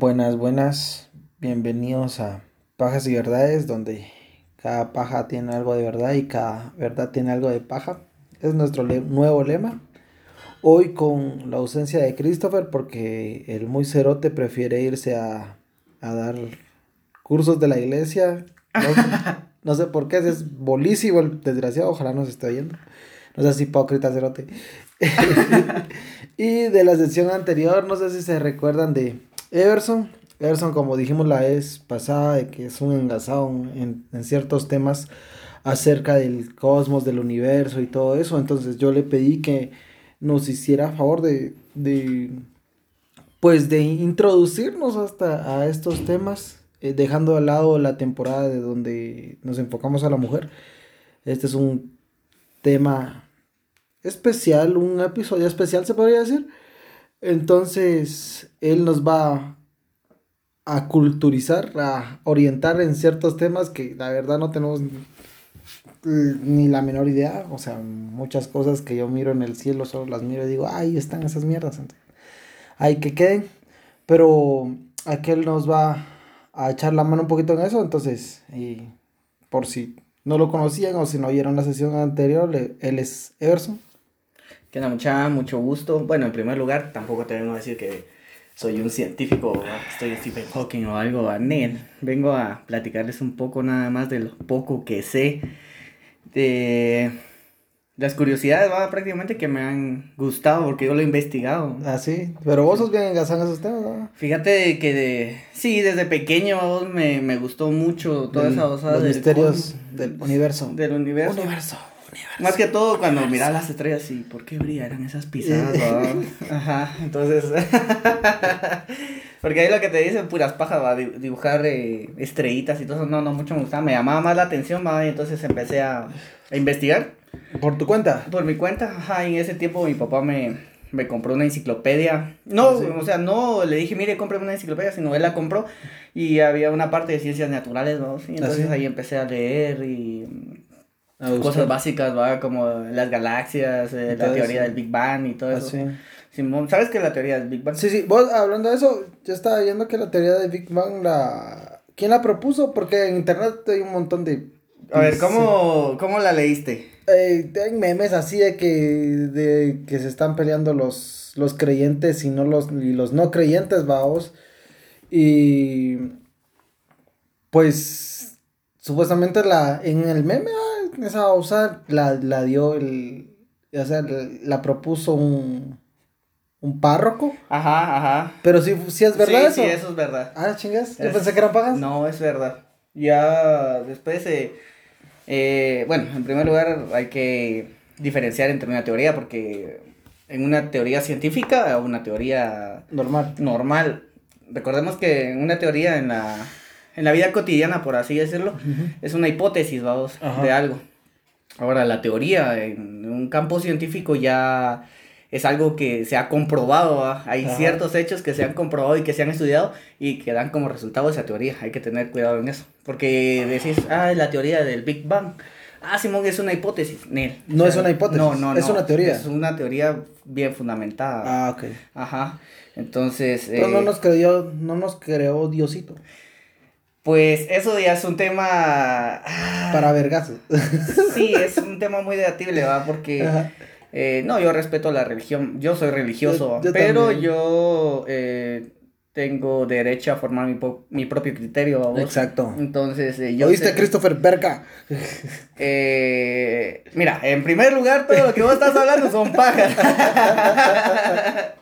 Buenas, buenas. Bienvenidos a Pajas y Verdades, donde cada paja tiene algo de verdad y cada verdad tiene algo de paja. Es nuestro le- nuevo lema. Hoy con la ausencia de Christopher, porque el muy cerote prefiere irse a, a dar cursos de la iglesia. No, no sé por qué, es bolísimo el desgraciado. Ojalá nos esté oyendo. No seas hipócrita, cerote. y de la sesión anterior, no sé si se recuerdan de Everson. Everson, como dijimos la vez pasada, de que es un engasado en, en ciertos temas acerca del cosmos, del universo y todo eso. Entonces yo le pedí que nos hiciera favor de, de pues de introducirnos hasta a estos temas, eh, dejando de lado la temporada de donde nos enfocamos a la mujer. Este es un tema especial, un episodio especial se podría decir. Entonces, él nos va a culturizar, a orientar en ciertos temas que la verdad no tenemos ni, la menor idea. O sea, muchas cosas que yo miro en el cielo, solo las miro y digo, ahí están esas mierdas. Hay que queden. Pero aquel nos va a echar la mano un poquito en eso. Entonces, y por si no lo conocían o si no oyeron la sesión anterior, él es Everson. ¿Qué onda, mucha? Mucho gusto. Bueno, en primer lugar, tampoco te vengo a decir que soy un científico, estoy Stephen Hawking o algo, a Nel. Vengo a platicarles un poco nada más de lo poco que sé, de las curiosidades, va, prácticamente que me han gustado porque yo lo he investigado. Ah, sí. Pero vos sos bien engasado en esos temas, ¿no? Fíjate que de, sí, desde pequeño vos, me, me gustó mucho toda Del- esa osada los del misterios del universo. Del universo. Universo. Más que todo cuando miras las estrellas y ¿por qué brillarán esas pisadas? va? Ajá, entonces. Porque ahí lo que te dicen puras pajas, va, di- dibujar eh, estrellitas y todo eso. No, no, mucho me gustaba. Me llamaba más la atención, va, y entonces empecé a, a investigar Por tu cuenta. por mi cuenta. Ajá, y en ese tiempo mi papá me, me compró una enciclopedia. No, Ah, sí. o sea, no le dije, mire, cómprame una enciclopedia, sino él la compró y había una parte de ciencias naturales, ¿no? Sí, entonces sí? ahí empecé a leer y cosas básicas, ¿va? Como las galaxias, eh, la teoría del Big Bang y todo Ah, eso. sí. Simón, ¿sabes qué es la teoría del Big Bang? sí, sí. Vos, hablando de eso, yo estaba viendo que la teoría de Big Bang la... ¿Quién la propuso? Porque en internet hay un montón de... A ver, ¿cómo, ¿cómo la leíste? Eh, hay memes así de que, de que se están peleando los, los creyentes y no los, y los no creyentes, vamos. Y pues supuestamente la, en el meme, ah, esa babosa la, la dio el, o sea, la propuso un, un párroco. Ajá, ajá. Pero sí, sí es verdad sí, eso. Sí, eso es verdad. Ah, chingas, yo Es- pensé que eran pagas. No, es verdad. Ya después, eh, eh, bueno, en primer lugar hay que diferenciar entre una teoría porque en una teoría científica o una teoría Normal. normal, recordemos que en una teoría en la, en la vida cotidiana, por así decirlo, es una hipótesis, vamos, Ajá. de algo. Ahora, la teoría en un campo científico ya es algo que se ha comprobado, ¿va? hay Ajá. ciertos hechos que se han comprobado y que se han estudiado y que dan como resultado esa teoría, hay que tener cuidado en eso, porque decís, ah, la teoría del Big Bang, ah, Simón, es una hipótesis, Nel. No es una hipótesis, no, no, es no, una teoría. Es una teoría bien fundamentada. Ah, ok. Ajá, entonces... Pero no eh, nos creó, no nos creó Diosito. Pues eso ya es un tema... ah, Para vergazos. Sí, es un tema muy debatible, ¿va? Porque... Ajá. Eh, no, yo respeto la religión, yo soy religioso, Yo- yo pero también. yo eh, tengo derecho a formar mi, propio criterio. Exacto. Entonces, eh, yo... ¿Oíste, sé- Christopher Berka? eh, mira, en primer lugar, todo lo que vos estás hablando son pajas.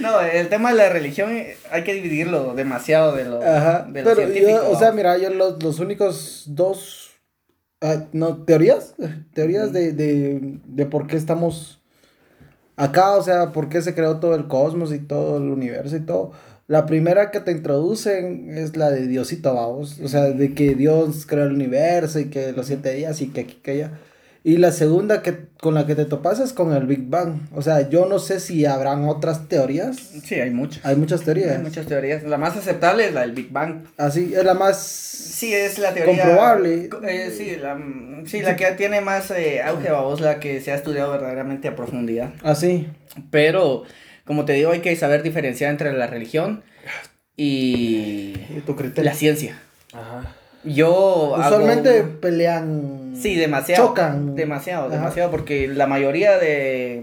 no, el tema de la religión hay que dividirlo demasiado de lo, Ajá. de lo Pero científico. yo, o sea, mira, yo los, los únicos dos, ah, no, teorías, teorías de, de, de por qué estamos acá, o sea, por qué se creó todo el cosmos y todo el universo y todo. La primera que te introducen es la de Diosito, vamos, o sea, de que Dios creó el universo y que los siete días y que aquí, que allá. Y la segunda que, con la que te topas es con el Big Bang. O sea, yo no sé si habrán otras teorías. Sí, hay muchas. Hay muchas teorías. Hay muchas teorías. La más aceptable es la del Big Bang. Así, es la más... Sí, es la teoría. Comprobable. co- eh, sí, la, sí, la que tiene más eh, auge, vamos, la que se ha estudiado verdaderamente a profundidad. Así. Pero, como te digo, hay que saber diferenciar entre la religión y ¿Y tu criterio? la ciencia. Ajá. Yo Usualmente hago- pelean. Sí, demasiado. Chocan. Demasiado, Ajá. demasiado, porque la mayoría de,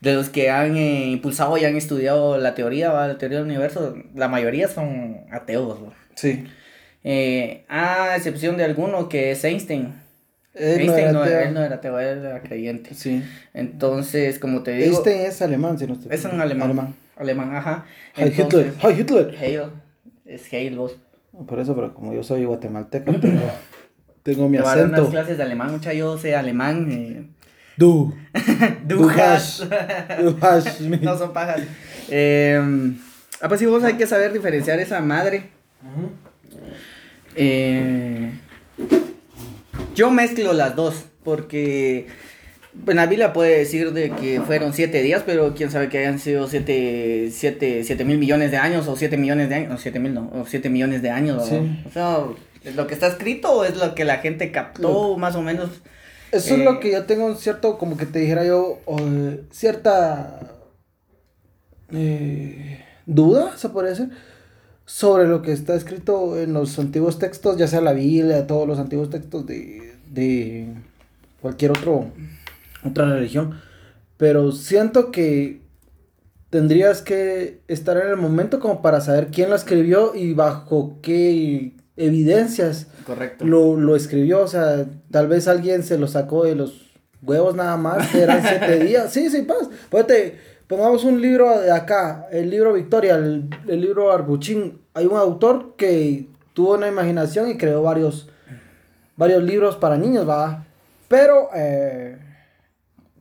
de los que han eh, impulsado y han estudiado la teoría, ¿va? la teoría del universo, la mayoría son ateos. ¿va? Sí. Eh, a excepción de alguno que es Einstein. Él no Einstein era no, ateo. él no era ateo, él era creyente. Sí. Entonces, como te digo, Este es alemán, si no estoy es un alemán. Alemán, ajá. Heil Entonces, Hitler. Hitler. Heil, es Heil vos. Por eso, pero como yo soy guatemalteco, tengo, tengo mi Te va a dar unas acento. clases de alemán, mucha yo sé alemán. Eh, Du. du hast. Du hast mich. No son pajas. Eh, ah, pues sí, vos hay que saber diferenciar esa madre. Eh, yo mezclo las dos, porque en la Biblia puede decir de que fueron siete días, pero quién sabe que hayan sido siete, siete, siete mil millones de años o siete millones de años, no, siete mil no, o siete millones de años. O sea, ¿es lo que está escrito o es lo que la gente captó más o menos? Eso es Eh, lo que yo tengo un cierto, como que te dijera yo, o, eh, cierta eh, duda, se podría decir, sobre lo que está escrito en los antiguos textos, ya sea la Biblia, todos los antiguos textos de, de cualquier otro, otra religión. Pero siento que tendrías que estar en el momento como para saber quién lo escribió y bajo qué evidencias Correcto. lo, lo escribió, o sea, tal vez alguien se lo sacó de los huevos nada más, que eran siete días. Sí, sí, paz. Ponte, pongamos un libro de acá, el libro Victoria, el, el libro Arbuchín. Hay un autor que tuvo una imaginación y creó varios, varios libros para niños, va. Pero, eh,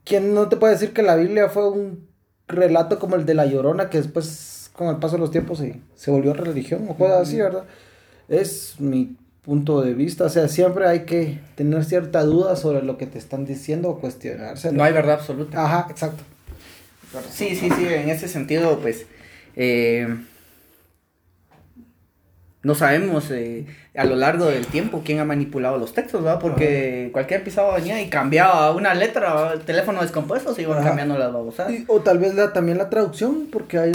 ¿quién no te puede decir que la Biblia fue un relato como el de la Llorona, que después, con el paso de los tiempos, se, se volvió religión o cosas así, ¿verdad? Es mi punto de vista, o sea, siempre hay que tener cierta duda sobre lo que te están diciendo o cuestionárselo. No hay verdad absoluta. Ajá, exacto. Sí, sí, sí, en ese sentido, pues, eh, no sabemos eh, a lo largo del tiempo quién ha manipulado los textos, ¿verdad? Porque cualquier pisado venía y cambiaba una letra, ¿verdad? el teléfono descompuesto, se iban Ajá. cambiando las babosadas. Y- o tal vez la, también la traducción, porque hay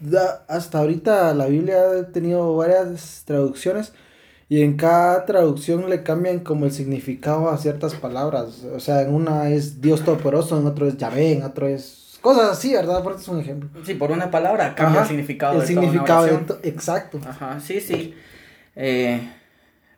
da- hasta ahorita la Biblia ha tenido varias traducciones y en cada traducción le cambian como el significado a ciertas palabras. O sea, en una es Dios Todopoderoso, en otro es Yahvé, en otro es cosas así, ¿verdad? Por eso es un ejemplo. Sí, por una palabra cambia Ajá, el significado el de toda una significado de oración. to- exacto. Ajá, sí, sí. Eh,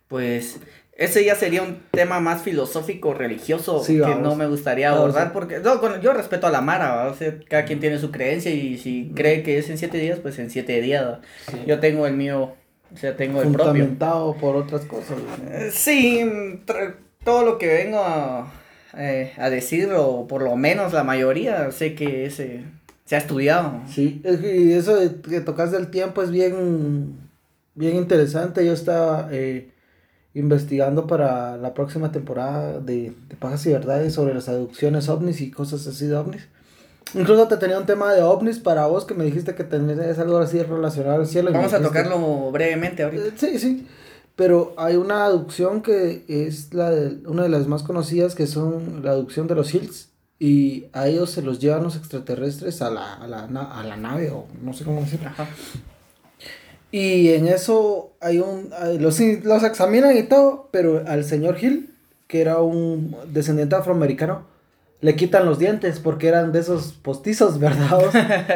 pues ese ya sería un tema más filosófico, religioso, Sí, que no me gustaría abordar, sí. porque no, con- yo respeto a la Mara, o sea, cada quien tiene su creencia y si cree que es en siete días, pues en siete días. ¿va? Yo tengo el mío, o sea, tengo el propio. Fundamentado por otras cosas. ¿no? Eh, Sí, tra- todo lo que vengo a, eh, a decir, o por lo menos la mayoría, sé que ese se ha estudiado. Sí, y eso de que tocas del tiempo es bien, bien interesante. Yo estaba eh, investigando para la próxima temporada de, de Pajas y Verdades sobre las aducciones ovnis y cosas así de ovnis. Incluso te tenía un tema de ovnis para vos que me dijiste que tenías algo así relacionado al cielo. Vamos a dijiste- tocarlo brevemente ahorita. Eh, Sí, sí. Pero hay una aducción que es la de, una de las más conocidas, que son la aducción de los Hills. Y a ellos se los llevan los extraterrestres a la, a la, a la nave, o no sé cómo decirlo. Y en eso hay un. Los, los examinan y todo, pero al señor Hill, que era un descendiente afroamericano, le quitan los dientes porque eran de esos postizos, ¿verdad?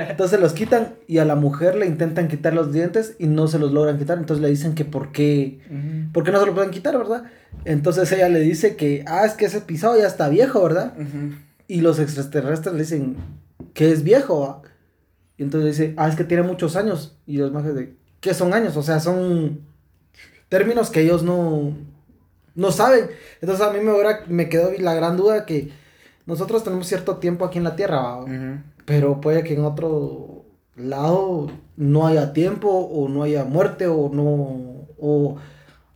Entonces los quitan y a la mujer le intentan quitar los dientes y no se los logran quitar. Entonces le dicen que por qué, por qué no se lo pueden quitar, ¿verdad? Entonces ella le dice que, ah, es que ese pisado ya está viejo, ¿verdad? Y los extraterrestres le dicen que es viejo. Y entonces dice, ah, es que tiene muchos años. Y los majes de, ¿qué son años? O sea, son términos que ellos no, no saben. Entonces a mí me, me quedó la gran duda que nosotros tenemos cierto tiempo aquí en la Tierra. Ujú. pero puede que en otro lado no haya tiempo o no haya muerte o no... O,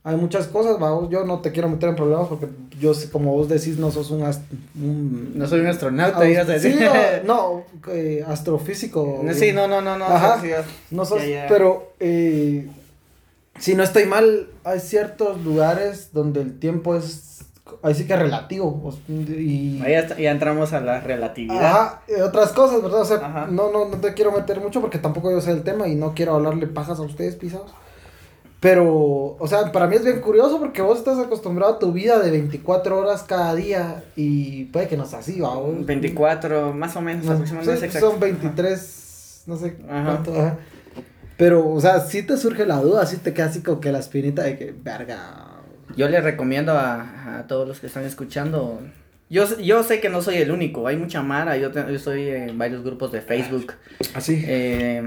hay muchas cosas, ¿va? yo no te quiero meter en problemas porque yo sé, como vos decís, no sos un... ast- un- No soy un astronauta, ibas a decir. Sí, no, no, eh, astrofísico. No, sí, no, no, no, no. Ajá. sí, No sos, pero eh, si no estoy mal, hay ciertos lugares donde el tiempo es ahí sí que relativo. o- Y, Ahí ya, ya entramos a la relatividad. Ajá, eh, otras cosas, ¿verdad? O sea, no, no, no te quiero meter mucho porque tampoco yo sé el tema y no quiero hablarle pajas a ustedes, pisados. Pero, o sea, para mí es bien curioso porque vos estás acostumbrado a tu vida de 24 horas cada día y puede que no sea así, ¿va? vos? 24, más o menos, No, aproximadamente. sí, son 23, no sé cuánto. ajá. Pero, o sea, sí te surge la duda, sí te queda así como que la espinita de que, verga. Yo les recomiendo a, a todos los que están escuchando. Yo, yo sé que no soy el único, hay mucha mara. Yo, te- yo estoy en varios grupos de Facebook Así. eh,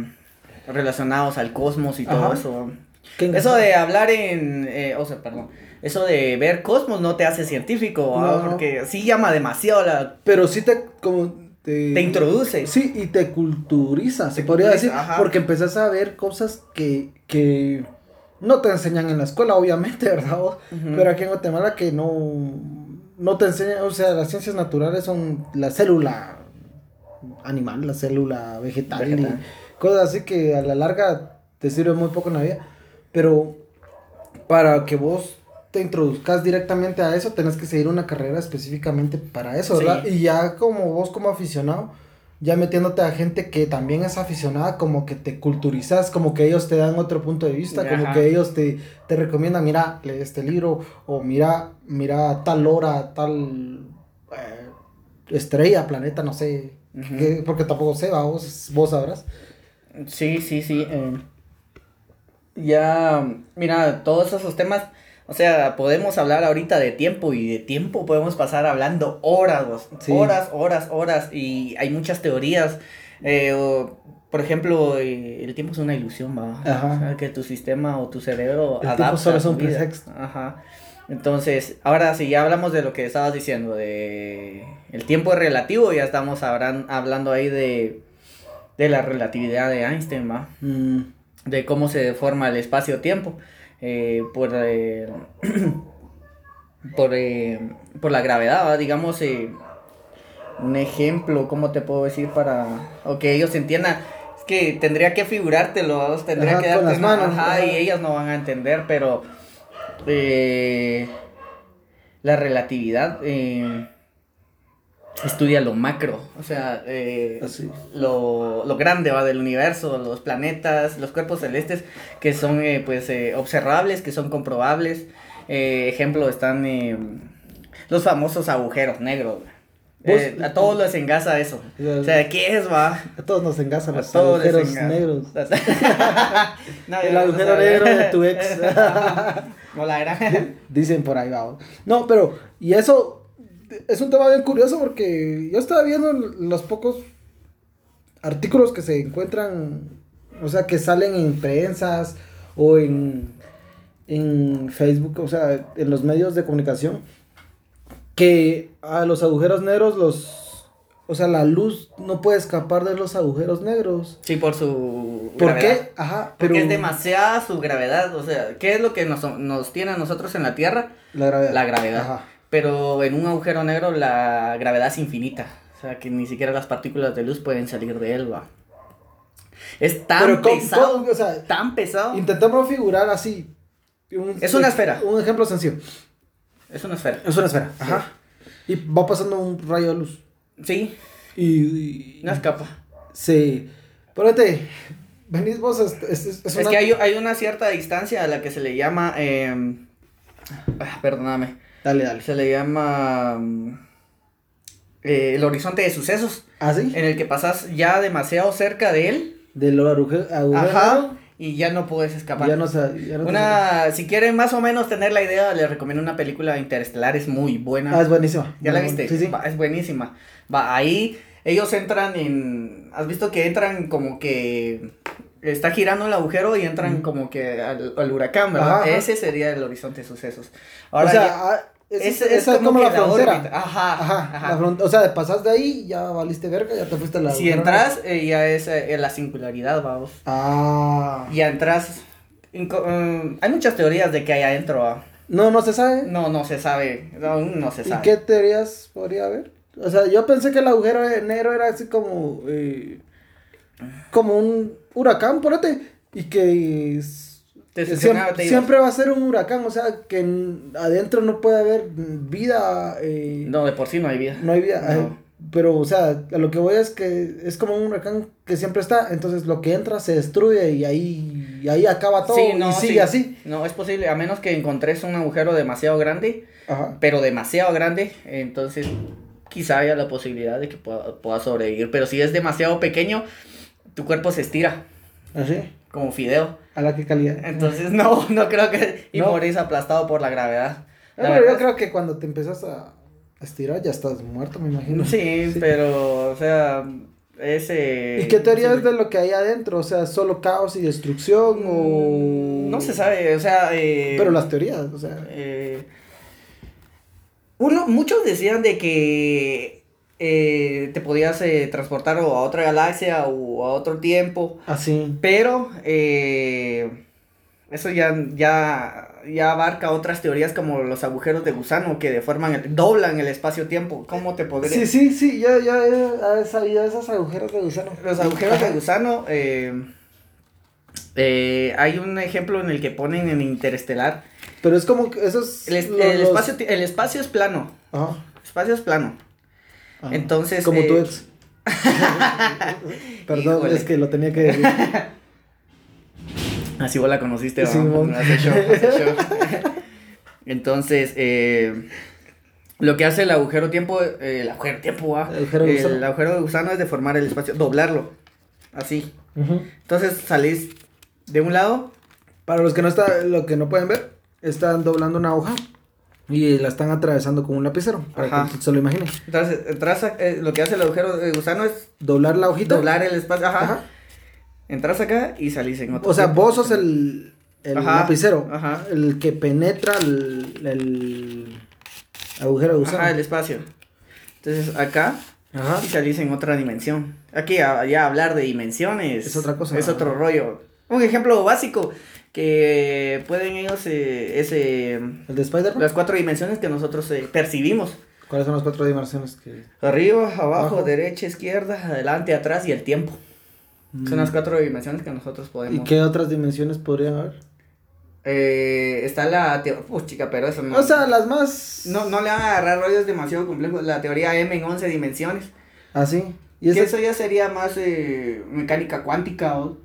relacionados al cosmos y todo eso. ¿Qué Eso de hablar en. eh, o sea, perdón. Eso de ver cosmos no te hace científico, ¿ah? No, porque sí llama demasiado la. Pero sí te, como, te... Te introduce. Sí, y te culturiza, se podría decir, ajá. porque empezás a ver cosas que, que no te enseñan en la escuela, obviamente, ¿verdad? Pero aquí en Guatemala que no, no te enseñan, o sea, las ciencias naturales son la célula animal, la célula vegetal, Vegetal. y cosas así que a la larga te sirve muy poco en la vida, pero para que vos te introduzcas directamente a eso, tenés que seguir una carrera específicamente para eso, ¿verdad? Sí. Y ya como vos como aficionado, ya metiéndote a gente que también es aficionada, como que te culturizas, como que ellos te dan otro punto de vista, como que ellos te, te recomiendan, mira, lee este libro, o mira, mira tal hora, tal eh, estrella, planeta, no sé, porque tampoco sé, va, vos, vos sabrás. Sí, sí, sí. eh, ya, mira, todos esos temas, o sea, podemos hablar ahorita de tiempo y de tiempo podemos pasar hablando horas, vos, Sí. horas, horas, horas y hay muchas teorías. eh, o, por ejemplo, eh, el tiempo es una ilusión, va. Ajá. O sea, que tu sistema o tu cerebro El tiempo adapta solo es un pretexto. Ajá. Entonces, ahora sí, ya hablamos de lo que estabas diciendo, de el tiempo es relativo, ya estamos hablan- hablando ahí de, de la relatividad de Einstein, ¿va? Mm, de cómo se forma el espacio-tiempo eh, por, eh, por, eh, por la gravedad, ¿va? digamos, eh, un ejemplo, ¿cómo te puedo decir para o que ellos entiendan? Es que tendría que figurártelo, ¿va? tendría Ajá, que darte las una- manos, ajá, ajá. y ellas no van a entender, pero eh, la relatividad eh, estudia lo macro, o sea, eh, lo, lo grande va del universo, los planetas, los cuerpos celestes que son eh, pues eh, observables, que son comprobables. Eh, ejemplo están eh, los famosos agujeros negros. Eh, a todos les engasa eso. O sea, ¿qué es, va? A todos nos engasan los agujeros negros. No, El no agujero negro de tu ex. Hola, era. Dicen por ahí, vamos. No, pero, y eso es un tema bien curioso porque yo estaba viendo los pocos artículos que se encuentran, o sea, que salen en prensas o en, en Facebook, o sea, en los medios de comunicación, que a los agujeros negros los, o sea, la luz no puede escapar de los agujeros negros. Sí, por su ¿Por gravedad. qué? Ajá, Porque pero es demasiada su gravedad. O sea, ¿qué es lo que nos, nos tiene a nosotros en la Tierra? la gravedad. La gravedad. Ajá. Pero en un agujero negro la gravedad es infinita. O sea, que ni siquiera las partículas de luz pueden salir de él, va. Es tan Pero ¿cómo- pesado. o sea, Tan pesado. Intentemos figurar así. un- Es una esfera. Un ejemplo sencillo. Es una esfera. Es una esfera. Ajá. Y va pasando un rayo de luz. Sí, Y. y- no escapa. Sí. Ponete. Venís vos. Es, es, es, Es una- que hay, hay una cierta distancia a la que se le llama. eh, ah, perdóname. Dale, dale. Se le llama. mm, eh, el horizonte de sucesos. ¿Ah, sí? En el que pasas ya demasiado cerca de él. Del agujero. Ajá. Y ya no puedes escapar. Ya no, ya no Una, si quieren más o menos tener la idea, les recomiendo una película Interestelar, es muy buena. Ah, es buenísima. ¿Ya la viste? Sí, sí. Va, es buenísima. Va, ahí ellos entran en, ¿has visto que entran como que está girando el agujero y entran como que al, al huracán, ¿verdad? Ajá, ajá. Ese sería el horizonte de sucesos. O Ahora sea, ya- ah, es, es- esa es como la frontera. órbita. Ajá, Ajá. ajá. La o sea, pasas de ahí, ya valiste verga, ya te fuiste a la. si entras, eh, ya es eh, la singularidad, vamos. Ah. Ya entras, mm, hay muchas teorías de que hay adentro, ¿va? No, no se sabe. No, no se sabe, aún no se ¿Y sabe. qué teorías podría haber? O sea, yo pensé que el agujero negro era así como. eh, como un huracán, ponete. Y que. es- Te Siempre, te va a ser un huracán, o sea, que en- adentro no puede haber vida. eh, No, de por sí no hay vida. no hay vida. No. eh, pero, o sea, a lo que voy es que es como un huracán que siempre está, entonces lo que entra se destruye y ahí, y ahí acaba todo Sí, y sigue sí. así. No, es posible, a menos que encontres un agujero demasiado grande, Ajá. pero demasiado grande, entonces quizá haya la posibilidad de que pueda, pueda sobrevivir. Pero si es demasiado pequeño, tu cuerpo se estira, Así. Como fideo. ¿A la que calidad? Entonces no, no creo que... Y No. morís aplastado por la gravedad. No, La pero yo creo que cuando te empezás a estirar ya estás muerto, me imagino. Sí, pero, o sea, ese... ¿Y qué teoría es de lo que hay adentro? O sea, solo caos y destrucción o... Mm, No se sabe, o sea... eh, Pero las teorías, o sea... Eh, uno, muchos decían de que eh, te podías eh, transportar o a otra galaxia o a otro tiempo, Así. pero eh, eso ya, ya, ya abarca otras teorías como los agujeros de gusano que deforman, el- doblan el espacio-tiempo. ¿Cómo te podría...? Sí, sí, sí, ya, ya he, sabido esos agujeros de gusano. Los agujeros de gusano, eh, hay un ejemplo en el que ponen en Interestelar. Pero es como. El, es- el los- espacio, el espacio es plano. Ajá. El espacio es plano. Ajá. Entonces, Como tu eh, ex. Perdón, Híjole. es que lo tenía que decir. Así vos la conociste, hace show. Entonces, eh, lo que hace el agujero tiempo, eh, el agujero tiempo, ¿va? El agujero de el gusano. agujero de gusano es deformar el espacio, doblarlo, así. Entonces salís de un lado, Para los que no está, lo que no pueden ver, están doblando una hoja y la están atravesando con un lapicero, para Ajá. que se lo imaginen. entonces entras a- eh, lo que hace el agujero de gusano es Doblar la hojita. doblar el espacio, ajá. Ajá. Entras acá y salís en otro. O sea, tiempo. vos sos el, el Ajá, lapicero, ajá. el que penetra el, el agujero de gusano. Ajá, el espacio. Entonces acá Ajá. y salís en otra dimensión. Aquí ya hablar de dimensiones Es otra cosa. Es otro rollo. Un ejemplo básico que pueden ellos eh, ese ¿El de Spider-Man? las cuatro dimensiones que nosotros eh, percibimos. ¿Cuáles son las cuatro dimensiones que...? Arriba, abajo, Abajo. derecha, izquierda, adelante, atrás y el tiempo. Son las cuatro dimensiones que nosotros podemos. Mm. ¿Y qué otras dimensiones podrían haber? Eh, está la teoría. Pues chica, pero eso no. O sea, las más... no, no le van a agarrar rollos demasiado complejos. La teoría M en 11 dimensiones. Así. Y Que ese- eso ya sería más eh, mecánica cuántica o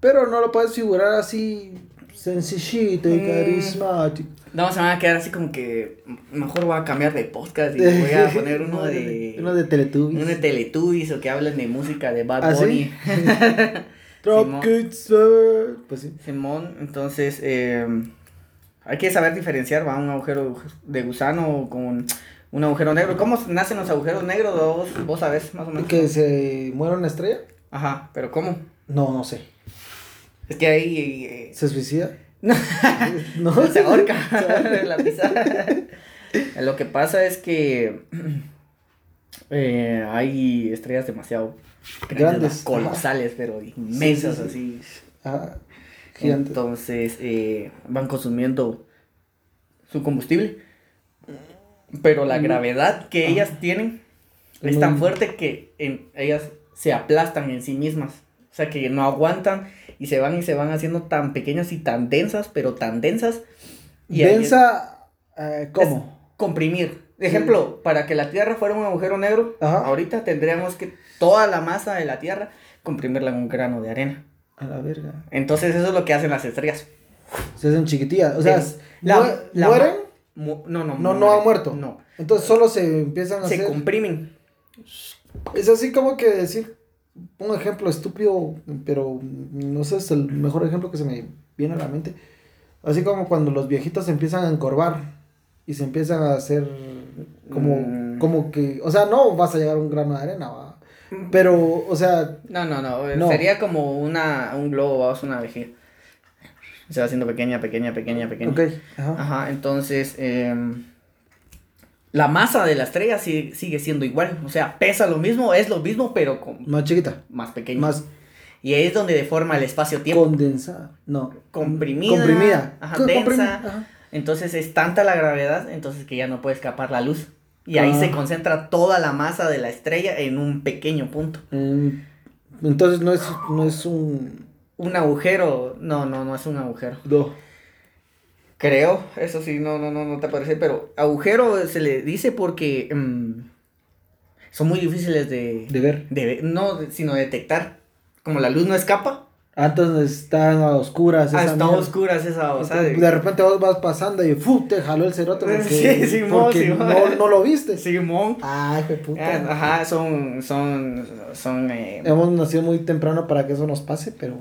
Pero no lo puedes figurar así sencillito y Mm. carismático. No, se van a quedar así como que mejor voy a cambiar de podcast y voy a poner uno de Uno de Teletubbies. uno de Teletubbies o que hablen de música de Bad ¿Ah, sí? Bunny. Drop Simón. Kids, eh. Pues sí. Simón, entonces eh, hay que saber diferenciar va un agujero de gusano con un agujero negro. ¿Cómo nacen los agujeros negros? Vos, vos sabés más o menos. ¿Que se muera una estrella? Ajá, pero ¿cómo? No, no sé. Es que ahí eh, ¿Se suicida? No. no. se ahorca en la pizarra. Lo que pasa es que eh, hay estrellas demasiado Grandes, colosales, pero inmensas Sí, sí, sí. así. Ah, gigante. Entonces eh, van consumiendo su combustible. Pero la Mm. gravedad que Ajá. ellas tienen es tan Mm. fuerte que en, ellas se aplastan en sí mismas. O sea que no aguantan y se van y se van haciendo tan pequeñas y tan densas, pero tan densas. Y Densa, eh, ¿cómo? comprimir. Ejemplo, para que la Tierra fuera un agujero negro, Ajá. ahorita tendríamos que toda la masa de la Tierra comprimirla en un grano de arena. A la verga. Entonces eso es lo que hacen las estrellas. Se hacen chiquitillas. O sea, Es- la- mue- la- mueren, Mu- no, no, no, no han muerto. No. Entonces solo se empiezan a Se hacer. comprimen. Es así como que decir, un ejemplo estúpido, pero no sé, es el mejor ejemplo que se me viene a la mente. Así como cuando los viejitos se empiezan a encorvar y se empiezan a hacer como, Mm. como que, o sea, no vas a llegar a un grano de arena, va. Pero, o sea, No, no, no. No. Sería como una, un globo, vamos, una vejiga. Se va haciendo pequeña, pequeña, pequeña, pequeña. ok, ajá. Ajá, entonces em, la masa de la estrella sigue, sigue siendo igual. O sea, pesa lo mismo, es lo mismo, pero con Más chiquita, más pequeño. más Y ahí es donde deforma el espacio-tiempo. condensada, no. Comprimida. Comprimida. Ajá, densa. ajá. Entonces es tanta la gravedad, entonces que ya no puede escapar la luz. Y ahí Ah. se concentra toda la masa de la estrella en un pequeño punto. Entonces no es, no es un, un agujero. No, no, no es un agujero. No. Creo, eso sí, no, no, no, no te parece, pero agujero se le dice porque mm, son muy difíciles de, De ver. de ver, no, sino de detectar. Como la luz no escapa, Antes están a oscuras. ah, está mierda. oscuras esa, o sea, de... de- repente vos vas pasando y ¡fu! te jaló el cerote porque, Sí, Simón, porque Simón. no, no lo viste. Simón. Ay, qué puta. Ah, Ajá, son, son, son, eh, Hemos nacido muy temprano para que eso nos pase, pero,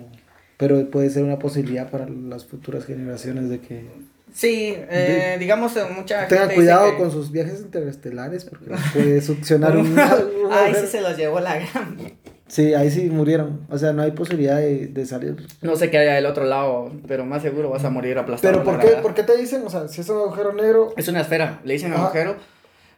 pero puede ser una posibilidad para las futuras generaciones de que sí, eh, digamos, eh, mucha tengan gente cuidado dice que- con sus viajes interestelares porque los puede succionar un, agujero. sí se los llevó la gran. Sí, ahí sí murieron. O sea, no hay posibilidad de, de salir. No sé qué haya del otro lado, pero más seguro vas a morir aplastado. Pero por ¿por la qué. ¿por qué te dicen? O sea, si es un agujero negro, Es una esfera, le dicen Ajá. agujero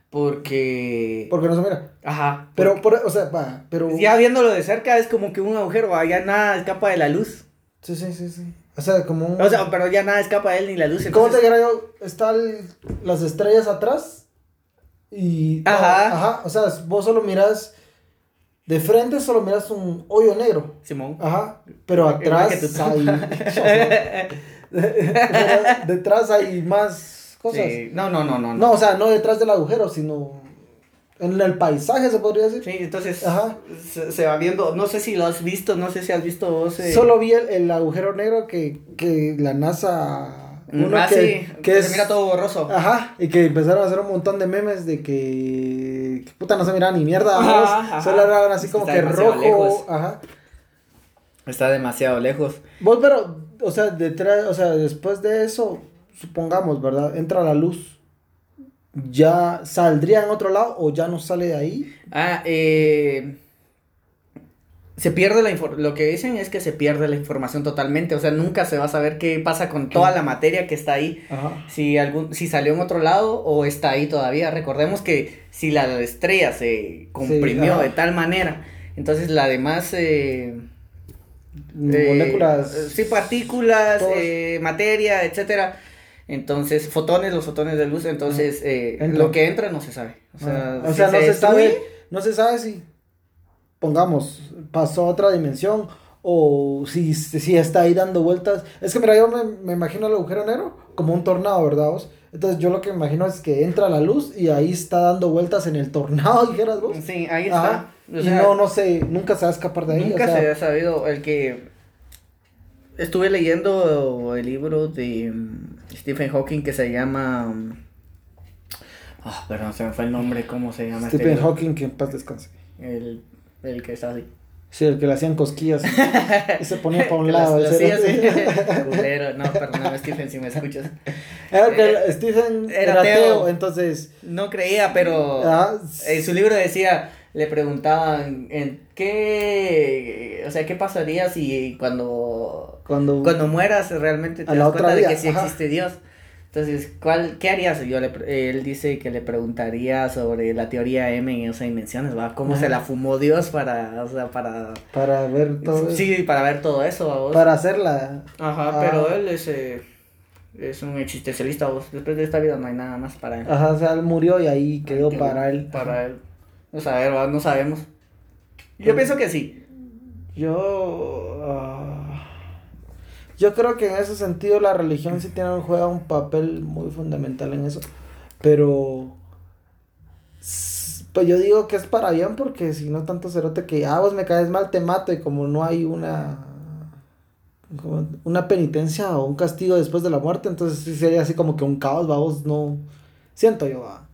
porque... porque no se mira. Ajá. Pero, por, o sea, va, pero... Ya viéndolo de cerca es como que un agujero, ya nada escapa de la luz. Sí, sí, sí, sí. O sea, como un... O sea, pero ya nada escapa de él ni la luz. ¿Cómo te entonces- dijera yo? Están las estrellas atrás y... Ajá. Ajá, o sea, vos solo miras... De frente solo miras un hoyo negro. Simón. Ajá, pero atrás hay... Detrás hay más cosas. Sí, No, no, no, no. No, o sea, no detrás del agujero, sino en el paisaje se podría decir. Sí, entonces Ajá. Se, se va viendo, no sé si lo has visto, no sé si has visto vos. eh, Solo vi el, el agujero negro que, que la NASA... mm, ah, sí, que se mira todo borroso. Ajá, y que empezaron a hacer un montón de memes de que, que puta no se miraba ni mierda, Ajá, ajá. solo eran así como Está que rojo, lejos. ajá. Está demasiado lejos. Vos, pero, o sea, detrás, o sea, después de eso, supongamos, ¿verdad? Entra la luz, ¿ya saldría en otro lado o ya no sale de ahí? Ah, eh, se pierde la información. Lo que dicen es que se pierde la información totalmente. O sea, nunca se va a saber qué pasa con toda la materia que está ahí. Ajá. Si, algún, si salió en otro lado o está ahí todavía. Recordemos que si la estrella se comprimió de tal manera, entonces la demás... eh, Moléculas. eh, sí, partículas, eh, materia, etcétera. Entonces, fotones, los fotones de luz, entonces eh, Entra. lo que entra no se sabe. O sea, Ajá. O si sea, no se destruye, sabe, no se sabe si, pongamos, pasó a otra dimensión o si, si está ahí dando vueltas. Es que mira, yo me, me imagino el agujero negro como un tornado, ¿verdad vos? Entonces yo lo que me imagino es que entra la luz y ahí está dando vueltas en el tornado, dijeras vos. Sí, ahí está. Ajá. O y no, no sé, nunca se va a escapar de ahí. Nunca o sea, se ha sabido el que estuve leyendo el libro de Stephen Hawking que se llama ah perdón se me fue el nombre cómo se llama este Stephen? Hawking, que en paz descanse. el, el que está así Sí, el que le hacían cosquillas y se ponía para un Que lado. las- las- sí. Culero, no perdóname Stephen si me escuchas Era que el- Stephen Era era, ateo, entonces... no creía pero ah, en su libro decía le preguntaban en qué o sea qué pasaría si cuando cuando... cuando mueras realmente te das cuenta de que sí ajá. existe Dios. Entonces, ¿cuál, ¿qué harías? Yo le, él dice que le preguntaría sobre la teoría M en esas dimensiones, ¿va? ¿Cómo se la fumó Dios para, o sea, para... Para ver todo eso. Sí, para ver todo eso, ¿va vos? Para hacerla. Ajá, Ah. pero él es, eh, es un existencialista, vos. Después de esta vida no hay nada más para él. Ajá, o sea, él murió y ahí quedó Quedó para él. Para él. No saber, ¿va? No sabemos. Yo pienso que sí. Yo. ah, yo creo que en ese sentido la religión sí tiene, juega un papel muy fundamental en eso. Pero. Pues yo digo que es para bien porque si no tanto cerote que, ah, vos me caes mal, te mato. Y como no hay una. una penitencia o un castigo después de la muerte, entonces sí sería así como que un caos, vamos, no. Siento yo, va.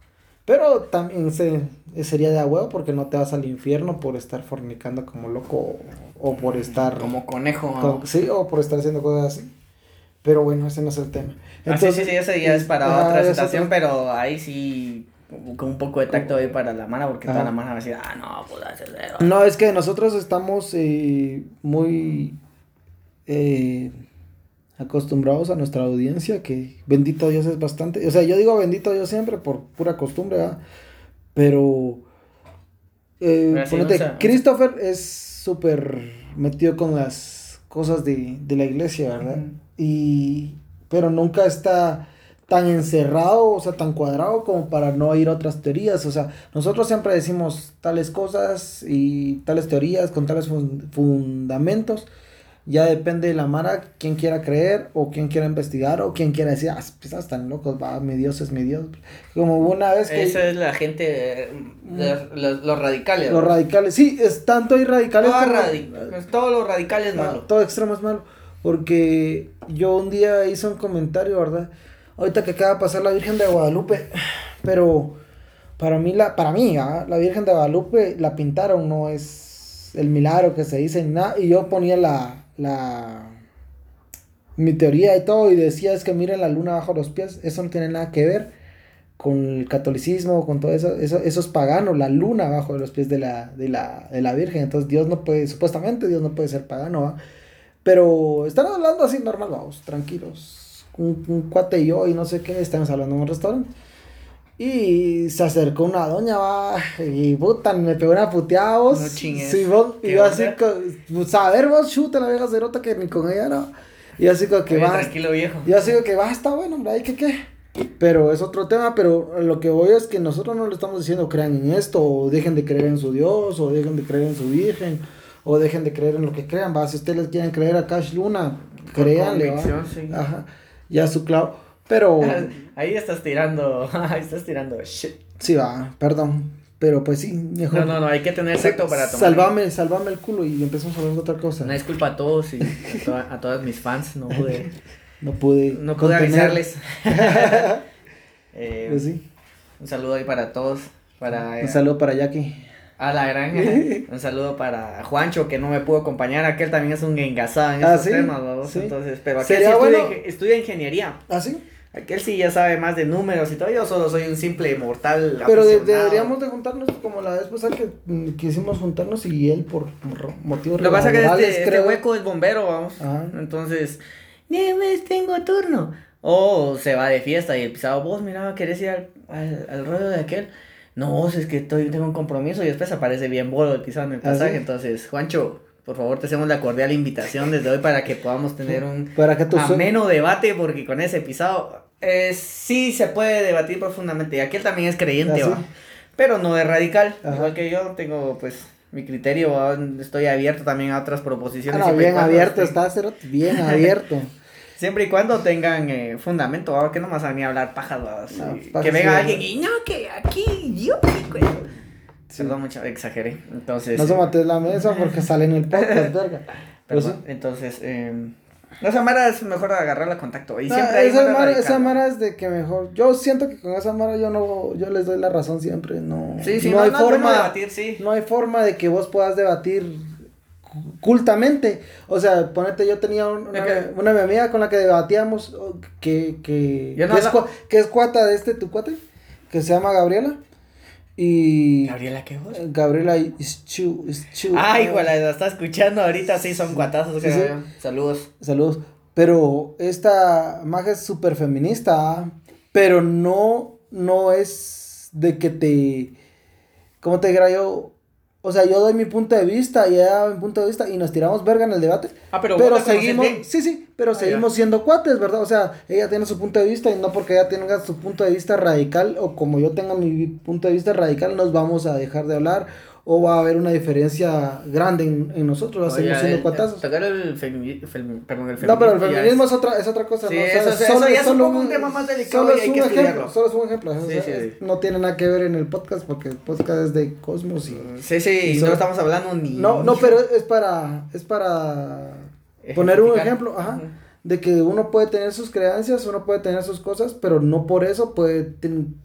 Pero también se, sería de a huevo porque no te vas al infierno por estar fornicando como loco o, o por estar... Como conejo. sí, o por estar haciendo cosas así. Pero bueno, ese no es el tema. Ah, sí, sí, sí, ese ya es para ah, otra situación, pero ahí sí, con un poco de tacto ahí para la mano, porque toda Ajá. la mano va a decir, ah, no, pues. No, es que nosotros estamos eh, muy eh, acostumbrados a nuestra audiencia, que bendito Dios es bastante. O sea, yo digo bendito Dios siempre por pura costumbre, ¿verdad? Pero. Eh, Pero sí, ponete, o sea, Christopher es súper metido con las cosas de, de la iglesia, ¿verdad? Y. Pero nunca está tan encerrado, o sea, tan cuadrado como para no ir a otras teorías. O sea, nosotros siempre decimos tales cosas y tales teorías con tales fun- fundamentos. Ya depende de la Mara, quién quiera creer, o quién quiera investigar, o quién quiera decir, ah, pues están locos, va, mi Dios es mi Dios. Como una vez que. Esa es la gente, los, los, los radicales. Los radicales, sí, es tanto hay radicales. Todo, como- radi- todo lo radical es Ah, malo. Todo extremo es malo. Porque yo un día hice un comentario, ¿verdad? Ahorita que acaba de pasar la Virgen de Guadalupe. Pero para mí, la, para mí, ¿ah? la Virgen de Guadalupe la pintaron, no es el milagro que se dice nada. Y yo ponía la, la, mi teoría y todo, y decía es que miren la luna bajo los pies. Eso no tiene nada que ver con el catolicismo, con todo eso, eso, es pagano, la luna bajo los pies de la, de la, de la Virgen. Entonces Dios no puede, supuestamente Dios no puede ser pagano. Pero están hablando así normal, vamos, tranquilos. Un, un cuate y yo y no sé qué, estamos hablando en un restaurante. Y se acercó una doña, va, y puta, me pegó una puteada, vos. No chingues. Sí, vos, y ¿Qué yo así, onda? co- pues, vos, chuta la vieja cerota que ni con ella, ¿no? Y así como que va. tranquilo, viejo. Yo así que va, está bueno, hombre, ahí que qué. Pero es otro tema, pero lo que voy es que nosotros no le estamos diciendo crean en esto, o dejen de creer en su Dios, o dejen de creer en su Virgen, o dejen de creer en lo que crean, va. Si ustedes quieren creer a Cash Luna, créanle, va. sí. Ajá, ya su clavo. Pero, Ahí estás tirando, ahí estás tirando shit. sí va, perdón. Pero pues sí, mejor. No, no, no, hay que tener tacto para tomar. Salvame, salvame el culo y empezamos a hablar de otra cosa. Una disculpa a todos y a, a todas mis fans, no pude, No pude. no pude contener. avisarles. Eh, Pues sí. Un saludo ahí para todos, para... Un saludo para Jackie. A la granja. Un saludo para Juancho que no me pudo acompañar. Aquel también es un engasado en Ah, estos ¿sí? temas, babos. Sí. Entonces, pero aquel sí estudia, bueno- estudia ingeniería. ¿Ah, sí? Aquel sí ya sabe más de números y todo. Yo solo soy un simple mortal. Pero de- deberíamos de juntarnos como la vez pasada que mm, quisimos juntarnos y él por, por motivos Lo que pasa es que este, este hueco es bombero, vamos. Ajá. Entonces, Nieves, tengo turno. O se va de fiesta y el pisado, vos, mira, ¿querés ir al, al, al rollo de aquel? No, es que estoy, tengo un compromiso y después aparece bien bolo el pisado en el ¿Ah, pasaje. sí? Entonces, Juancho, por favor, te hacemos la cordial invitación desde hoy para que podamos tener un Para que ameno debate, porque con ese pisado eh, sí se puede debatir profundamente. Y aquel también es creyente, ¿Ah, va. Pero no es radical. Ajá. Igual que yo, tengo pues mi criterio, ¿va? estoy abierto también a otras Ah, proposiciones. no, y bien abierto estén- está, Cerote, bien abierto. Siempre y cuando tengan eh, fundamento, ¿va? que no más a mí hablar pajas, No, que pajas, venga sí, alguien ¿no? y no, que aquí yo pico. Perdón, mucho, exageré. Entonces, No se mates la mesa porque sale en el podcast, verga. Pero sí. perdón, entonces, eh, esa mara es mejor agarrarla contacto. Y No, siempre hay esa, mara esa mara es de que mejor. Yo siento que con esa mara yo no, yo les doy la razón siempre. No, Sí, sí, no, no, hay no bueno forma. debatir, sí. No hay forma de que vos puedas debatir cultamente. O sea, ponete, yo tenía un- una, una mi amiga con la que debatíamos oh, que, que, no que, es, que es cuata de este tu cuate, que se llama Gabriela. Y Gabriela, ¿qué vos? eh, Gabriela is chu, is chu. Ay, igual la está escuchando ahorita, sí, son. Sí, sí. yo. Saludos. Saludos. Pero esta maga es súper feminista, ¿ah? pero no, no es de que te, ¿cómo te diría yo? O sea, yo doy mi punto de vista y ella mi punto de vista y nos tiramos verga en el debate. Ah, pero, Pero, seguimos, sí, sí, pero Ah, ya. seguimos siendo cuates, ¿verdad? O sea, ella tiene su punto de vista y no porque ella tenga su punto de vista radical o como yo tenga mi punto de vista radical nos vamos a dejar de hablar o va a haber una diferencia grande en, en nosotros, va a seguir siendo el- cuatazos. Tocar el, femi- femi- perdón, el feminismo. No, pero el feminismo es, otra, es otra cosa. Sí, ¿no? O eso- sea, eso- eso ya es un un tema más delicado Solo y es hay un que ejemplo. Solo es un ejemplo. o Sí, sea, sí, es- sí. No tiene nada que ver en el podcast porque el podcast es de Cosmos y. Sí, sí, Y y solo- no estamos hablando ni. No, no, pero es para. Es para. Poner un ejemplo, ajá. De que uno puede tener sus creencias, uno puede tener sus cosas, pero no por eso puede,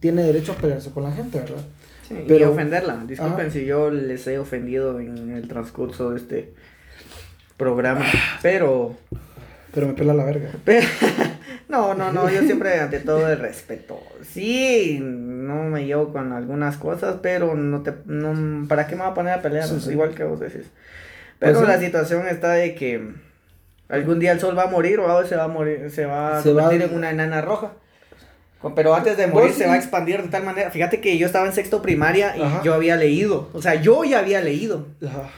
tiene derecho a pelearse con la gente, ¿verdad? Sí, y Pero- ofenderla. Disculpen Ajá. si yo les he ofendido en el transcurso de este programa. Pero. Pero me pela la verga. Pe- No, no, no, yo siempre ante todo el respeto. Sí, no me llevo con algunas cosas, pero no te, no, ¿para qué me voy a poner a pelear? Sí, sí. Igual que vos decís. Pero Pues sí. la situación está de que algún día el sol va a morir o algo se va a morir, se va a Se va- convertir en una enana roja. Pero antes de morir se va a expandir de tal manera. Fíjate que yo estaba en sexto primaria y Ajá. yo había leído. O sea, yo ya había leído. Ajá.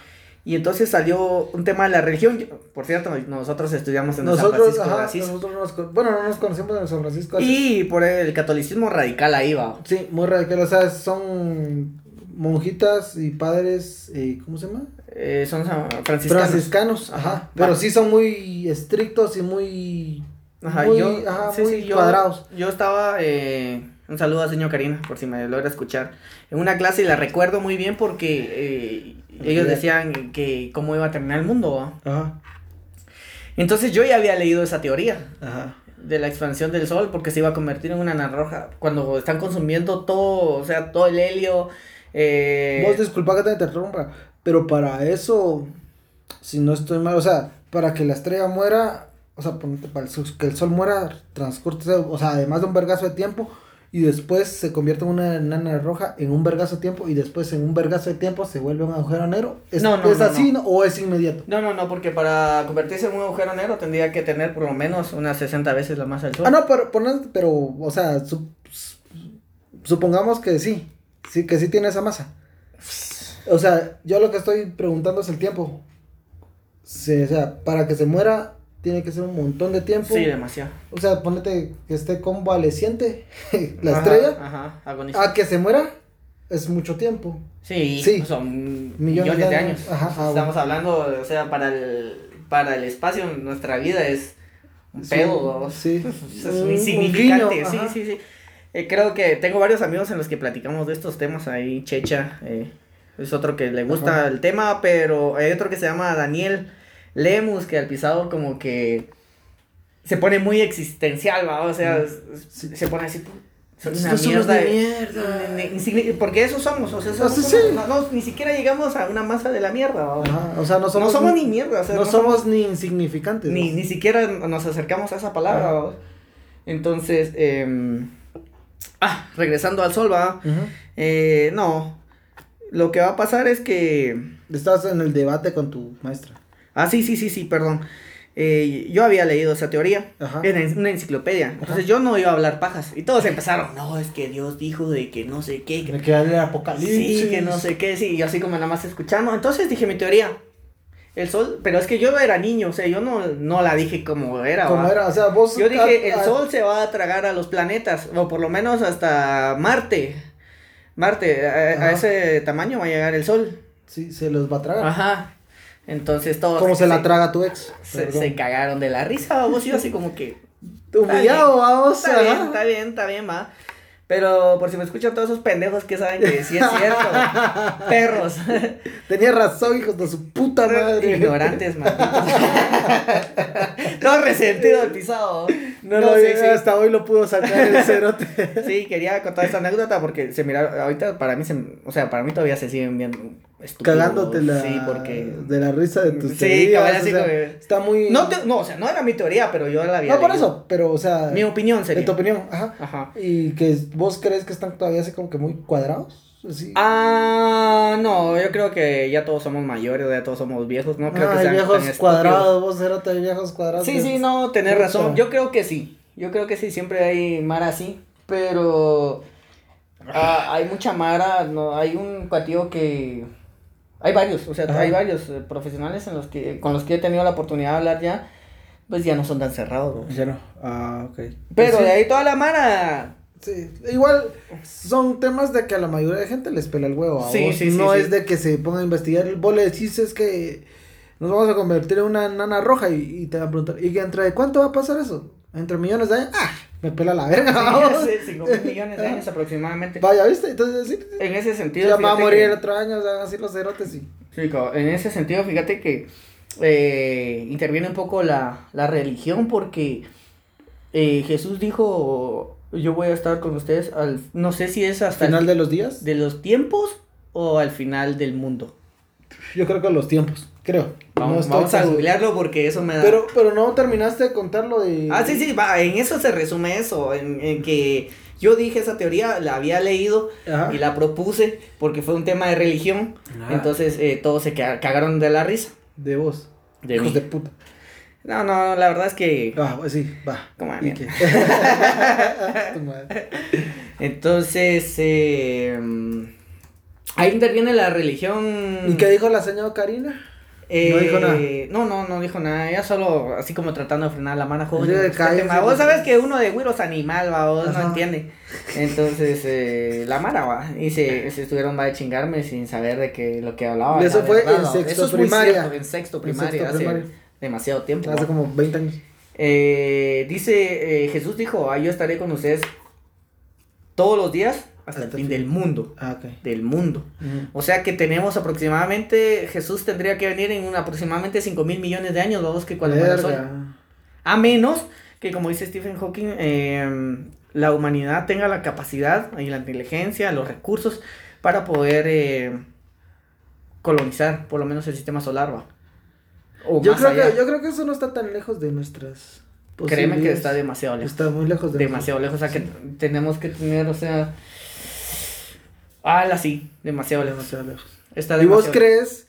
Y entonces salió un tema de la religión. Por cierto, nosotros estudiamos en San Francisco de ajá, Asís. nosotros nos bueno, no nos conocimos en San Francisco. así. Y por el catolicismo radical ahí va. Sí, muy radical, o sea, son monjitas y padres, eh, ¿cómo se llama? Eh, son franciscanos. Franciscanos, ajá. Ajá. Pero sí son muy estrictos y muy, Ajá, muy, yo, ajá, sí, muy sí, yo- cuadrados. Yo estaba, eh, un saludo a señor Karina, por si me logra escuchar, en una clase y la recuerdo muy bien porque eh, ellos decían que cómo iba a terminar el mundo. Ajá, Entonces yo ya había leído esa teoría ajá. de la expansión del sol porque se iba a convertir en una nana roja cuando están consumiendo todo, o sea, todo el helio. eh, Vos disculpa que te interrumpa, pero para eso, si no estoy mal, o sea, para que la estrella muera, o sea, ponte para el sol- que el sol muera, transcurre, o sea, además de un vergazo de tiempo, y después se convierte en una enana roja en un vergazo de tiempo, y después en un vergazo de tiempo se vuelve un agujero negro. ¿Es, No, no, ¿es no, así o es inmediato? No, no, no, porque para convertirse en un agujero negro tendría que tener por lo menos unas 60 veces la masa del sol. Ah, no, pero, pero o sea, sup- supongamos que sí, sí, que sí tiene esa masa. O sea, yo lo que estoy preguntando es el tiempo. Sí, o sea, para que se muera tiene que ser un montón de tiempo. Sí, demasiado. O sea, ponete que esté convaleciente la Ajá, estrella. Ajá, agonizante. A que se muera es mucho tiempo. Sí, Sí. son Millones millones, de años. años. Ajá, ah, Estamos bueno. hablando, o sea, para el, para el espacio, nuestra vida es un Sí, pedo. sí. Es Un- insignificante. guiño, sí, sí, sí. Eh, creo que tengo varios amigos en los que platicamos de estos temas. Ahí Checha eh, es otro que le gusta Ajá. el tema, pero hay otro que se llama Daniel Lemus, que al pisado como que se pone muy existencial, ¿va? O sea, Sí. se pone así. "Pu- Son una mierda. de mierda. de- porque eso somos, o sea, Ah, somos sí, no, no, ni siquiera llegamos a una masa de la mierda. ¿va? Ajá, o sea, no somos, no somos ni mierda, o sea, no, somos, ni insignificantes. ni, ni siquiera nos acercamos a esa palabra. ¿va? Entonces, em, ah, regresando al sol, va. Eh, no, lo que va a pasar es que, Estás en el debate con tu maestra. Ah, sí, sí, sí, sí, perdón. Eh, yo había leído esa teoría Ajá. en una enciclopedia. Entonces yo no iba a hablar pajas. Y todos empezaron, no, es que Dios dijo de que no sé qué, que Me queda el apocalipsis. Sí, que no sé qué, sí, y yo así como nada más escuchando. Entonces dije mi teoría. El sol, pero es que yo era niño, o sea, yo no, no la dije como era. Era, o sea, vos. Yo dije, el sol se va a tragar a los planetas, o por lo menos hasta Marte. Marte, a, a ese tamaño va a llegar el sol. Sí, se los va a tragar. Ajá. Entonces todos Como se la traga tu ex. se, se cagaron de la risa, vos yo así como que Humillado, vamos. Está bien, está bien, está bien, va. Pero por si me escuchan todos esos pendejos que saben que sí es cierto. perros. Tenía razón, hijos de su puta madre. Ignorantes, malditos. Todo resentido al pisado. No, lo sí, vi, sí. hasta hoy lo pudo sacar el cerote. Sí, quería contar esta anécdota porque se mira, ahorita para mí se, o sea, para mí todavía se siguen viendo estúpidos. Cagándote la, Sí, porque de la risa de tus Sí, teorías, o sea, como- Está muy. no, te- no, o sea, no era mi teoría, pero yo la había No, por eso, pero, o sea. Mi opinión De sería. tu opinión, ajá. Ajá. Y que vos crees que están todavía así como que muy cuadrados. Así. Ah, no, yo creo que ya todos somos mayores, ya todos somos viejos, no creo que sean viejos tan cuadrados, vos cerote, viejos cuadrados. Sí, que- sí, no, tenés razón. Yo creo que sí. Yo creo que sí, siempre hay Mara así. Pero ah, hay mucha Mara, no, hay un cuatío que. Hay varios, o sea, Ajá. hay varios eh, profesionales en los que, con los que he tenido la oportunidad de hablar ya, pues ya no son tan cerrados. ¿no? Ya no. Ah, ok. Pero Sí, de ahí toda la Mara. Sí, igual son temas de que a la mayoría de gente les pela el huevo. Sí, sí, no es de que se pongan a investigar. Vos le decís es que nos vamos a convertir en una nana roja y, y te van a preguntar, ¿y entre de cuánto va a pasar eso? ¿Entre millones de años? Ah, me pela la verga. Sí, 5 mil millones de años aproximadamente. Vaya, ¿viste? Entonces, sí. En ese sentido. Ya va a morir que- el otro año, o sea, así los cerotes y... Sí, en ese sentido, fíjate que eh, interviene un poco la, la religión porque eh, Jesús dijo, yo voy a estar con ustedes, al, no sé si es hasta Final el de los días. de los tiempos o al final del mundo. Yo creo que los tiempos, creo. Vamos, No vamos a googlearlo porque eso me da... Pero, pero no terminaste de contar lo de... Ah, sí, sí, va, en eso se resume eso, en, en que yo dije esa teoría, la había leído Ajá. y la propuse porque fue un tema de religión, Ah. entonces eh, todos se ca- cagaron de la risa. De vos. De Hijos mí. de puta. No, no, la verdad es que... Ah, pues sí, va. Como. Entonces, eh, ahí interviene la religión. ¿Y qué dijo la señora Karina? No dijo nada. Eh, no, no, no dijo nada. Ella solo, así como tratando de frenar la mano joven. De este calle, Vos sí. sabes que uno de Wiro es animal, va, vos no entiende. Entonces, eh, la Mara, va. Y se, se estuvieron va a chingarme sin saber de que lo que hablaba. Y eso fue verdad, en sexto Eso es primaria. cierto, en sexto En primaria, hace demasiado tiempo. Hace va. como 20 años. Eh, dice, eh, Jesús dijo, ah, yo estaré con ustedes todos los días hasta el fin el del mundo. Ah, ok. Del mundo. Ujú. O sea que tenemos aproximadamente, Jesús tendría que venir en un aproximadamente 5 mil millones de años, vamos que cuando el sol. A menos que, como dice Stephen Hawking, eh, la humanidad tenga la capacidad y la inteligencia, los recursos para poder eh, colonizar por lo menos el sistema solar. ¿va? O Yo más creo, allá. que, yo creo que eso no está tan lejos de nuestras. Créeme que está demasiado lejos. Está muy lejos de demasiado lejos. O sea que tenemos que tener, o sea. Ah, sí, demasiado lejos. Demasiado lejos. Está ¿Y vos crees,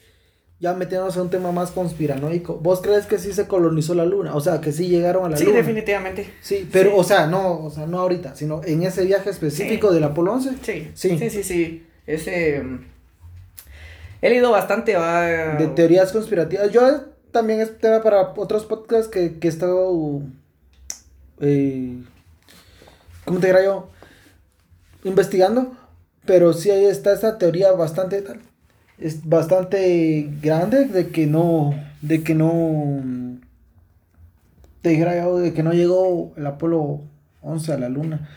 ya metiéndonos a un tema más conspiranoico, vos crees que sí se colonizó la luna? O sea, que sí llegaron a la Sí, luna. definitivamente. Sí, pero, Sí. o sea, no, o sea, no ahorita, sino en ese viaje específico del Apolo 11. Sí, Sí. sí, sí, sí. Ese. He leído bastante, va. De teorías conspirativas. Yo también es tema para otros podcasts que, que he estado. Eh, ¿Cómo te diría yo? Investigando. Pero sí ahí está esa teoría bastante tal. Es bastante grande de que no. De que no. Te dijera yo de que no llegó el Apolo 11 a la luna.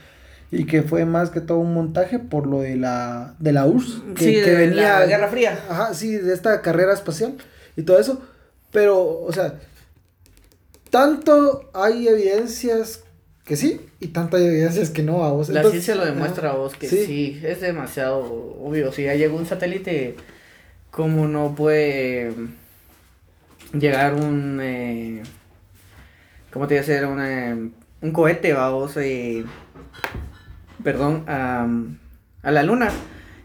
Y que fue más que todo un montaje por lo de la, de la URSS. Que, Sí, que de venía. la Guerra Fría. Ajá, sí, de esta carrera espacial y todo eso. Pero, o sea, tanto hay evidencias que sí y tanto hay evidencias que no a vos. La Entonces, ciencia lo demuestra a vos que sí. sí. es demasiado obvio. Si ya llegó un satélite, ¿cómo no puede llegar un. Eh, ¿Cómo te iba a decir? Un, eh, un cohete, vamos. Eh, perdón, a, a la luna.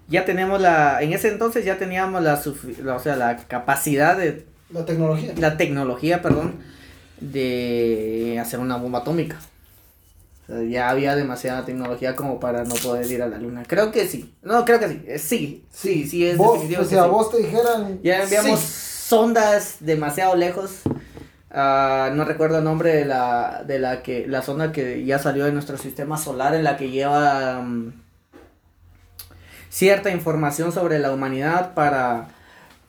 Ya tenemos la. En ese entonces ya teníamos la, la- o sea, la capacidad de. La tecnología. La tecnología, perdón. De hacer una bomba atómica. O sea, ya había demasiada tecnología como para no poder ir a la luna. Creo que sí. No, creo que sí. Eh, Sí, sí, sí, es Vos, definitivo o que sea, sí. vos te dijeran. Ya enviamos sí. sondas demasiado lejos. Ah, no recuerdo el nombre de la, de la que la sonda que ya salió de nuestro sistema solar en la que lleva mm, cierta información sobre la humanidad para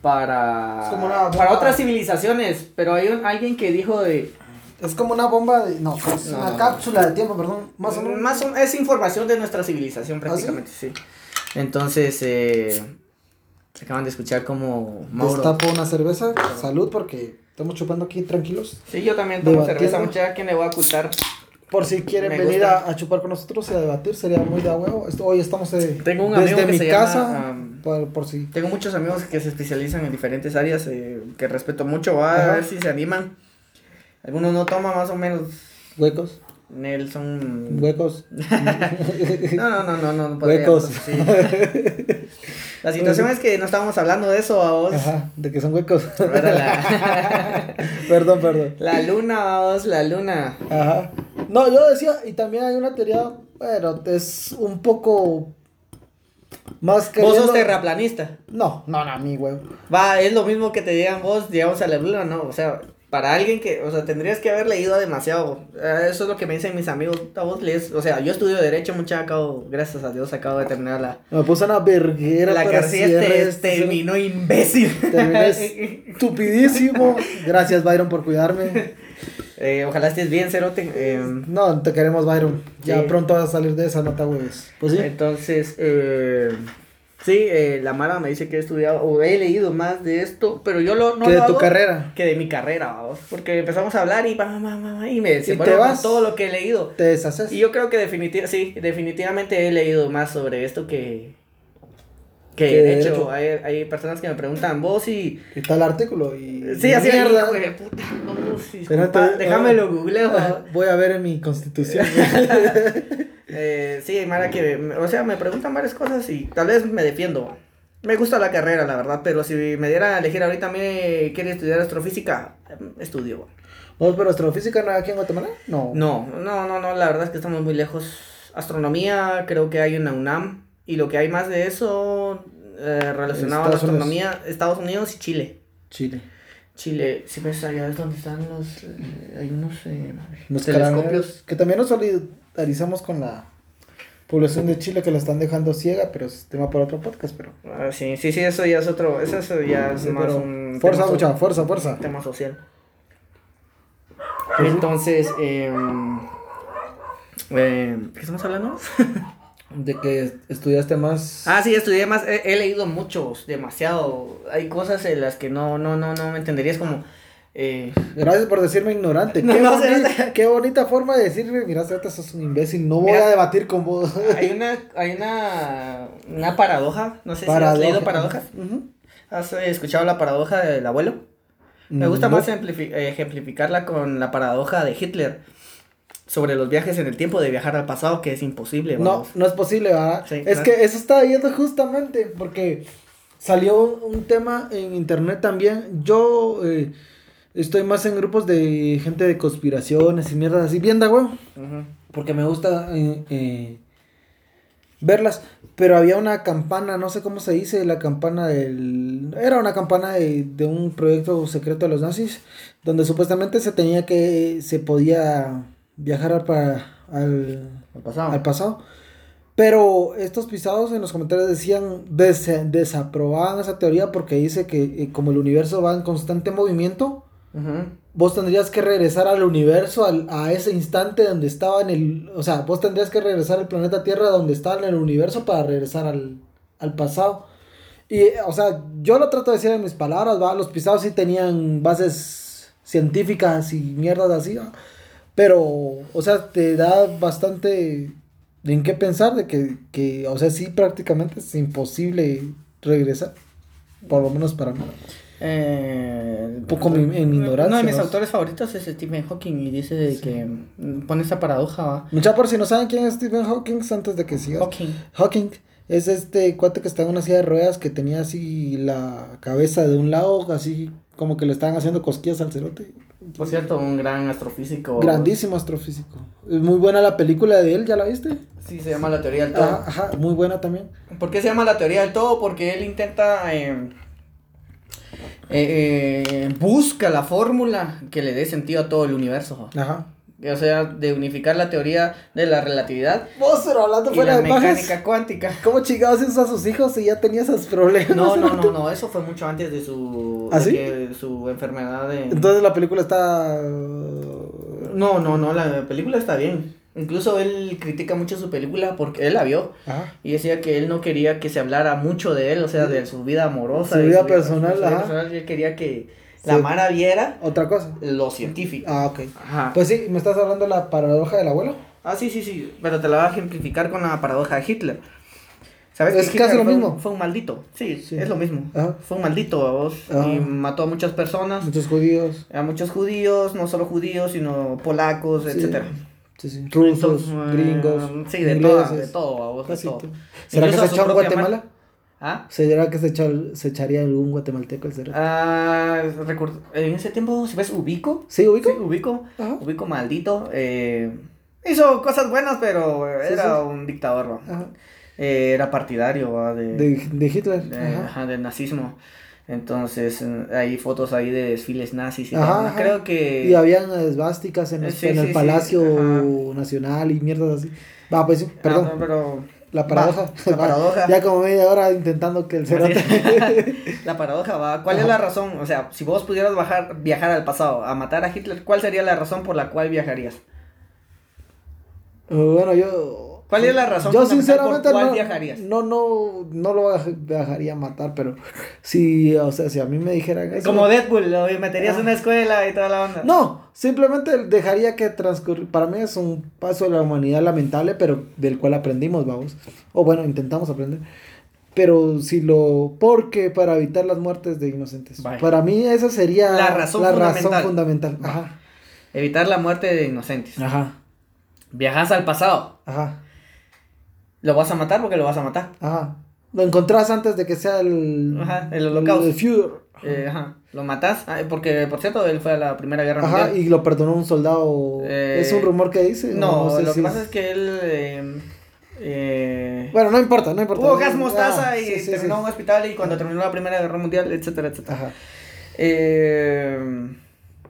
para para otras civilizaciones, pero hay un- alguien que dijo de Es como una bomba de. No, es una no, cápsula de tiempo, perdón. Más o menos. más o- es información de nuestra civilización prácticamente, sí? Entonces eh, acaban de escuchar como Mauro. Destapo una cerveza. Salud, porque estamos chupando aquí tranquilos. Sí, yo también tomo Debatiendo. cerveza, muchacha, ¿quién le voy a ocultar? Por si quieren Me venir a, a chupar con nosotros y a debatir, sería muy de huevo. Esto- hoy estamos eh, Tengo un desde amigo que mi se casa, llama, um, por, por si. Tengo muchos amigos que se especializan en diferentes áreas que que respeto mucho. Va a ver si se animan. Algunos no toman más o menos. Huecos, Nelson. huecos. No, no, no, no, no. no podría, Huecos. sí. La situación es que no estábamos hablando de eso a vos. Ajá, de que son huecos. La, perdón, perdón. la luna, vamos, la luna. Ajá. No, yo decía, y también hay una teoría, bueno, es un poco más que. Vos sos terraplanista. No, no, no, mi güey. Va, es lo mismo que te digan vos, llegamos a la luna, ¿no? O sea, para alguien que, o sea, tendrías que haber leído demasiado. Eh, Eso es lo que me dicen mis amigos. A vos lees, o sea, yo estudio Derecho, mucha acabo, gracias a Dios, acabo de terminar la, Me puse una verguera la carrera. cierre Te, este- terminó imbécil. Terminé estupidísimo. Gracias, Byron, por cuidarme. Eh, ojalá estés bien, Cerote. Eh, No, te queremos, Byron. Ya Sí. pronto vas a salir de esa nota, güeyes. Pues sí. Entonces, eh, sí, eh, la Mara me dice que he estudiado o he leído más de esto, pero yo lo, no que lo de tu carrera Que de mi carrera, vamos, porque empezamos a hablar y, pa, pa, pa, y me Y te vas. todo lo que he leído. te deshaces. Y yo creo que definitivamente, sí, definitivamente he leído más sobre esto que, que de hecho hay, hay personas que me preguntan, vos y... Y está el artículo. Y Sí, así mierda. mierda, güey, puta, no, sí, Espérate, disculpa, déjame ah, lo googleo. Voy a ver en mi constitución. Eh, sí, Mara, que, me- o sea, me preguntan varias cosas y tal vez me defiendo. Me gusta la carrera, la verdad, pero si me dieran a elegir ahorita, ¿me quiere estudiar astrofísica? Em, Estudio. ¿Vos, pero astrofísica no hay aquí en Guatemala? No. No, no, no, no, la verdad es que estamos muy lejos. Astronomía, creo que hay una UNAM. Y lo que hay más de eso eh, relacionado a la Unidos. astronomía, Estados Unidos y Chile. Chile. Chile, si ves allá es donde están los. eh, hay unos. eh, Los telescopios. que también nos solidarizamos con la población de Chile que la están dejando ciega, pero es tema para otro podcast, pero... Ah, sí, sí, sí, eso ya es otro. Eso, eso ya es Sí, más un. fuerza, tema mucha, fuerza, fuerza. tema social. Pues. Entonces, eh, eh, ¿qué estamos hablando? De que estudiaste más... Ah, sí, estudié más, he, he leído muchos, demasiado. Hay cosas en las que no, no, no, no me entenderías como... Eh, Gracias por decirme ignorante. No, qué, no, boni- bonita forma de decirme, mira, ahorita sos un imbécil, no voy Mira. a debatir con vos. hay una, hay una, una paradoja, no sé si has leído paradojas. ¿Has escuchado la paradoja del abuelo? Me gusta No. más ejemplifi- ejemplificarla con la paradoja de Hitler sobre los viajes en el tiempo, de viajar al pasado, que es imposible. No, vamos. no es posible, ¿verdad? Sí, es claro. que eso estaba viendo justamente porque salió un, un tema en internet también. Yo eh, estoy más en grupos de gente de conspiraciones y mierdas así, bien da huevo, porque me gusta eh, eh, verlas. Pero había una campana, no sé cómo se dice, la campana del... Era una campana de, de un proyecto secreto de los nazis, donde supuestamente se tenía que... se podía viajar al, pa- al, Al pasado. al pasado. Pero estos pisados en los comentarios decían, des- desaprobaban esa teoría porque dice que eh, como el universo va en constante movimiento, Vos tendrías que regresar al universo, al- a ese instante donde estaba en el... O sea, vos tendrías que regresar al planeta Tierra donde estaba en el universo para regresar al, al pasado. Y, o sea, yo lo trato de decir en mis palabras. Los pisados sí tenían bases científicas y mierdas así. Pero, o sea, te da bastante en qué pensar de que, que, o sea, sí prácticamente es imposible regresar. Por lo menos para mí. Eh, Un poco mi- en mi ignorancia, Uno de mis autores favoritos es Stephen Hawking y dice de que pone esa paradoja. Mucha por si no saben quién es Stephen Hawking, antes de que sigas. Hawking. Hawking es este cuate que está en una silla de ruedas que tenía así la cabeza de un lado, así como que le estaban haciendo cosquillas al cerote. Por cierto, un gran astrofísico. Grandísimo astrofísico. Muy buena la película de él, ¿ya la viste? Sí, se llama la teoría del todo. Ajá, ajá, muy buena también. ¿Por qué se llama la teoría del todo? Porque él intenta. eh, eh, eh, busca la fórmula que le dé sentido a todo el universo. Ajá. O sea, de unificar la teoría de la relatividad Vos, pero hablando y fuera la de mecánica cuántica. ¿cómo chingados hizo a sus hijos si ya tenía esos problemas? No, no, no, no, eso fue mucho antes de su, ¿Ah, de sí? que su enfermedad de... Entonces la película está... No, no, no, la película está bien. Incluso él critica mucho su película porque él la vio Ajá. y decía que él no quería que se hablara mucho de él, o sea, de su vida amorosa. Su de vida personal, su vida ajá. personal, él quería que la. Mara viera Otra cosa. lo científico. Ah, ok. Ajá. Pues sí, ¿me estás hablando de la paradoja del abuelo? Ah, sí, sí, sí, pero te la voy a ejemplificar con la paradoja de Hitler. ¿Sabes Es que casi lo fue, mismo. Un, fue un maldito? Sí, Sí. es lo mismo. Ajá. Fue un maldito, vos, y mató a muchas personas. Muchos judíos. a muchos judíos, no solo judíos, sino polacos, Sí. etcétera. Sí, sí. Rusos, gringos, sí, de ingleses. todo, de todo, de. ¿Será que se echó en Guatemala? ma- ¿Ah? ¿Será que se, echó- se echaría algún guatemalteco el cerote? Ah, en ese tiempo, si ves Ubico, ¿Sí, ubico? sí, Ubico, Ajá. Ubico maldito, eh, hizo cosas buenas, pero era un dictador. Eh, era partidario de, De, de Hitler. de- Ajá. ajá, del nazismo. Entonces, hay fotos ahí de desfiles nazis y Ajá, ajá. creo que... Y habían esvásticas en, Sí, en sí, el Palacio. Nacional y mierdas así. Va, pues sí, Ah, perdón. no, pero... La paradoja. Va, la paradoja. ya como media hora intentando que el cerote. La paradoja va. ¿Cuál es la razón? O sea, si vos pudieras bajar, viajar al pasado a matar a Hitler, ¿cuál sería la razón por la cual viajarías? bueno, yo. ¿Cuál es la razón Yo sinceramente por cuál no, viajarías? no, no, no lo viajaría a matar, pero si, o sea, si a mí me dijeran eso. Como Deadpool, lo meterías Ah. en una escuela y toda la onda. No, simplemente dejaría que transcurrir. Para mí es un paso de la humanidad lamentable, pero del cual aprendimos, vamos. O bueno, intentamos aprender. Pero si lo. Porque para evitar las muertes de inocentes. Para mí esa sería La razón la fundamental. razón fundamental. Ajá. Evitar la muerte de inocentes. Ajá. Viajas al pasado. Ajá. Lo vas a matar porque lo vas a matar. Ajá. Lo encontrás antes de que sea el. Ajá, el holocausto. El Führer. Eh, ajá. Lo matas. Ah, porque, por cierto, él fue a la Primera Guerra Ajá, Mundial. y lo perdonó un soldado. Eh, es un rumor que dice. No, sé lo si que pasa es que él. eh, eh, Bueno, no importa, no importa. Hubo gas mostaza Ah, y sí, sí, terminó sí. en un hospital y cuando terminó la Primera Guerra Mundial, etcétera, etcétera. Ajá. Eh,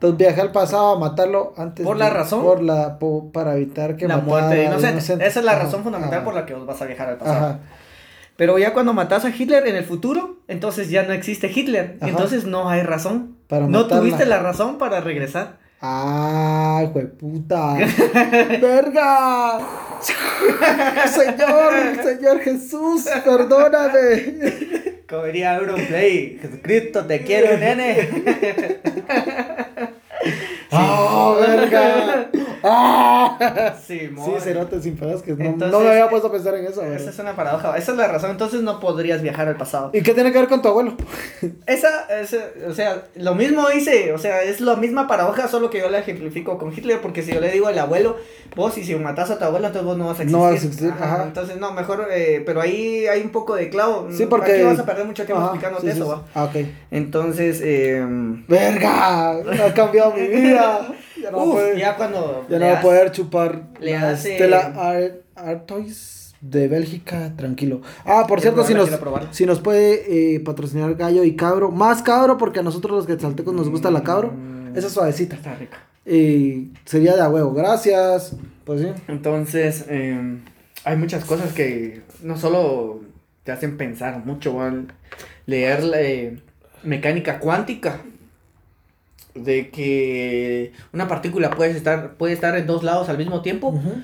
Entonces viajar al pasado a matarlo antes. ¿Por la de- razón? Por la, para evitar que la muerte de inocente. inocente. Esa es la Ajá, razón fundamental ajá, por la que os vas a viajar al pasado. Ajá. Pero ya cuando matas a Hitler en el futuro, entonces ya no existe Hitler. Entonces no hay razón. Para no matarla. tuviste la razón para regresar. ¡Ah, hijo de puta! ¡Verga! Señor, Señor Jesús, perdóname. Como diría Auronplay, Jesucristo, te quiero, nene. ¡Ah, verga! ¡Ah! Sí, Sí, cerote sin que no, Entonces, no me había puesto a pensar en eso. Esa es una paradoja. Esa es la razón. Entonces no podrías viajar al pasado. ¿Y qué tiene que ver con tu abuelo? Esa, esa- o sea, lo mismo hice, o sea, es la misma paradoja, solo que yo la ejemplifico con Hitler, porque si yo le digo al abuelo, vos y si matas a tu abuelo, entonces vos no vas a existir. No vas a existir, ajá. Entonces, no, mejor, eh, pero ahí hay un poco de clavo. Sí, porque. Aquí vas a perder mucho tiempo Ajá, explicándote sí, eso, sí. ¿va? Ah, ok. Entonces, eh, ¡Verga! Ha cambiado mi vida. Ya no, va a uf, poder, ya cuando ya no va a poder chupar le la hace- Stella Ar- Artois de Bélgica, tranquilo. Ah, por cierto, si nos, si nos puede eh, patrocinar Gallo y Cabro, más Cabro, porque a nosotros los quetzaltecos nos gusta la Cabro, Mm. esa es suavecita. Está rica. Y sería de a huevo, gracias. Pues sí. Entonces, eh, hay muchas cosas que no solo te hacen pensar mucho, al leer eh, mecánica cuántica, de que una partícula puede estar, puede estar en dos lados al mismo tiempo. Ujú.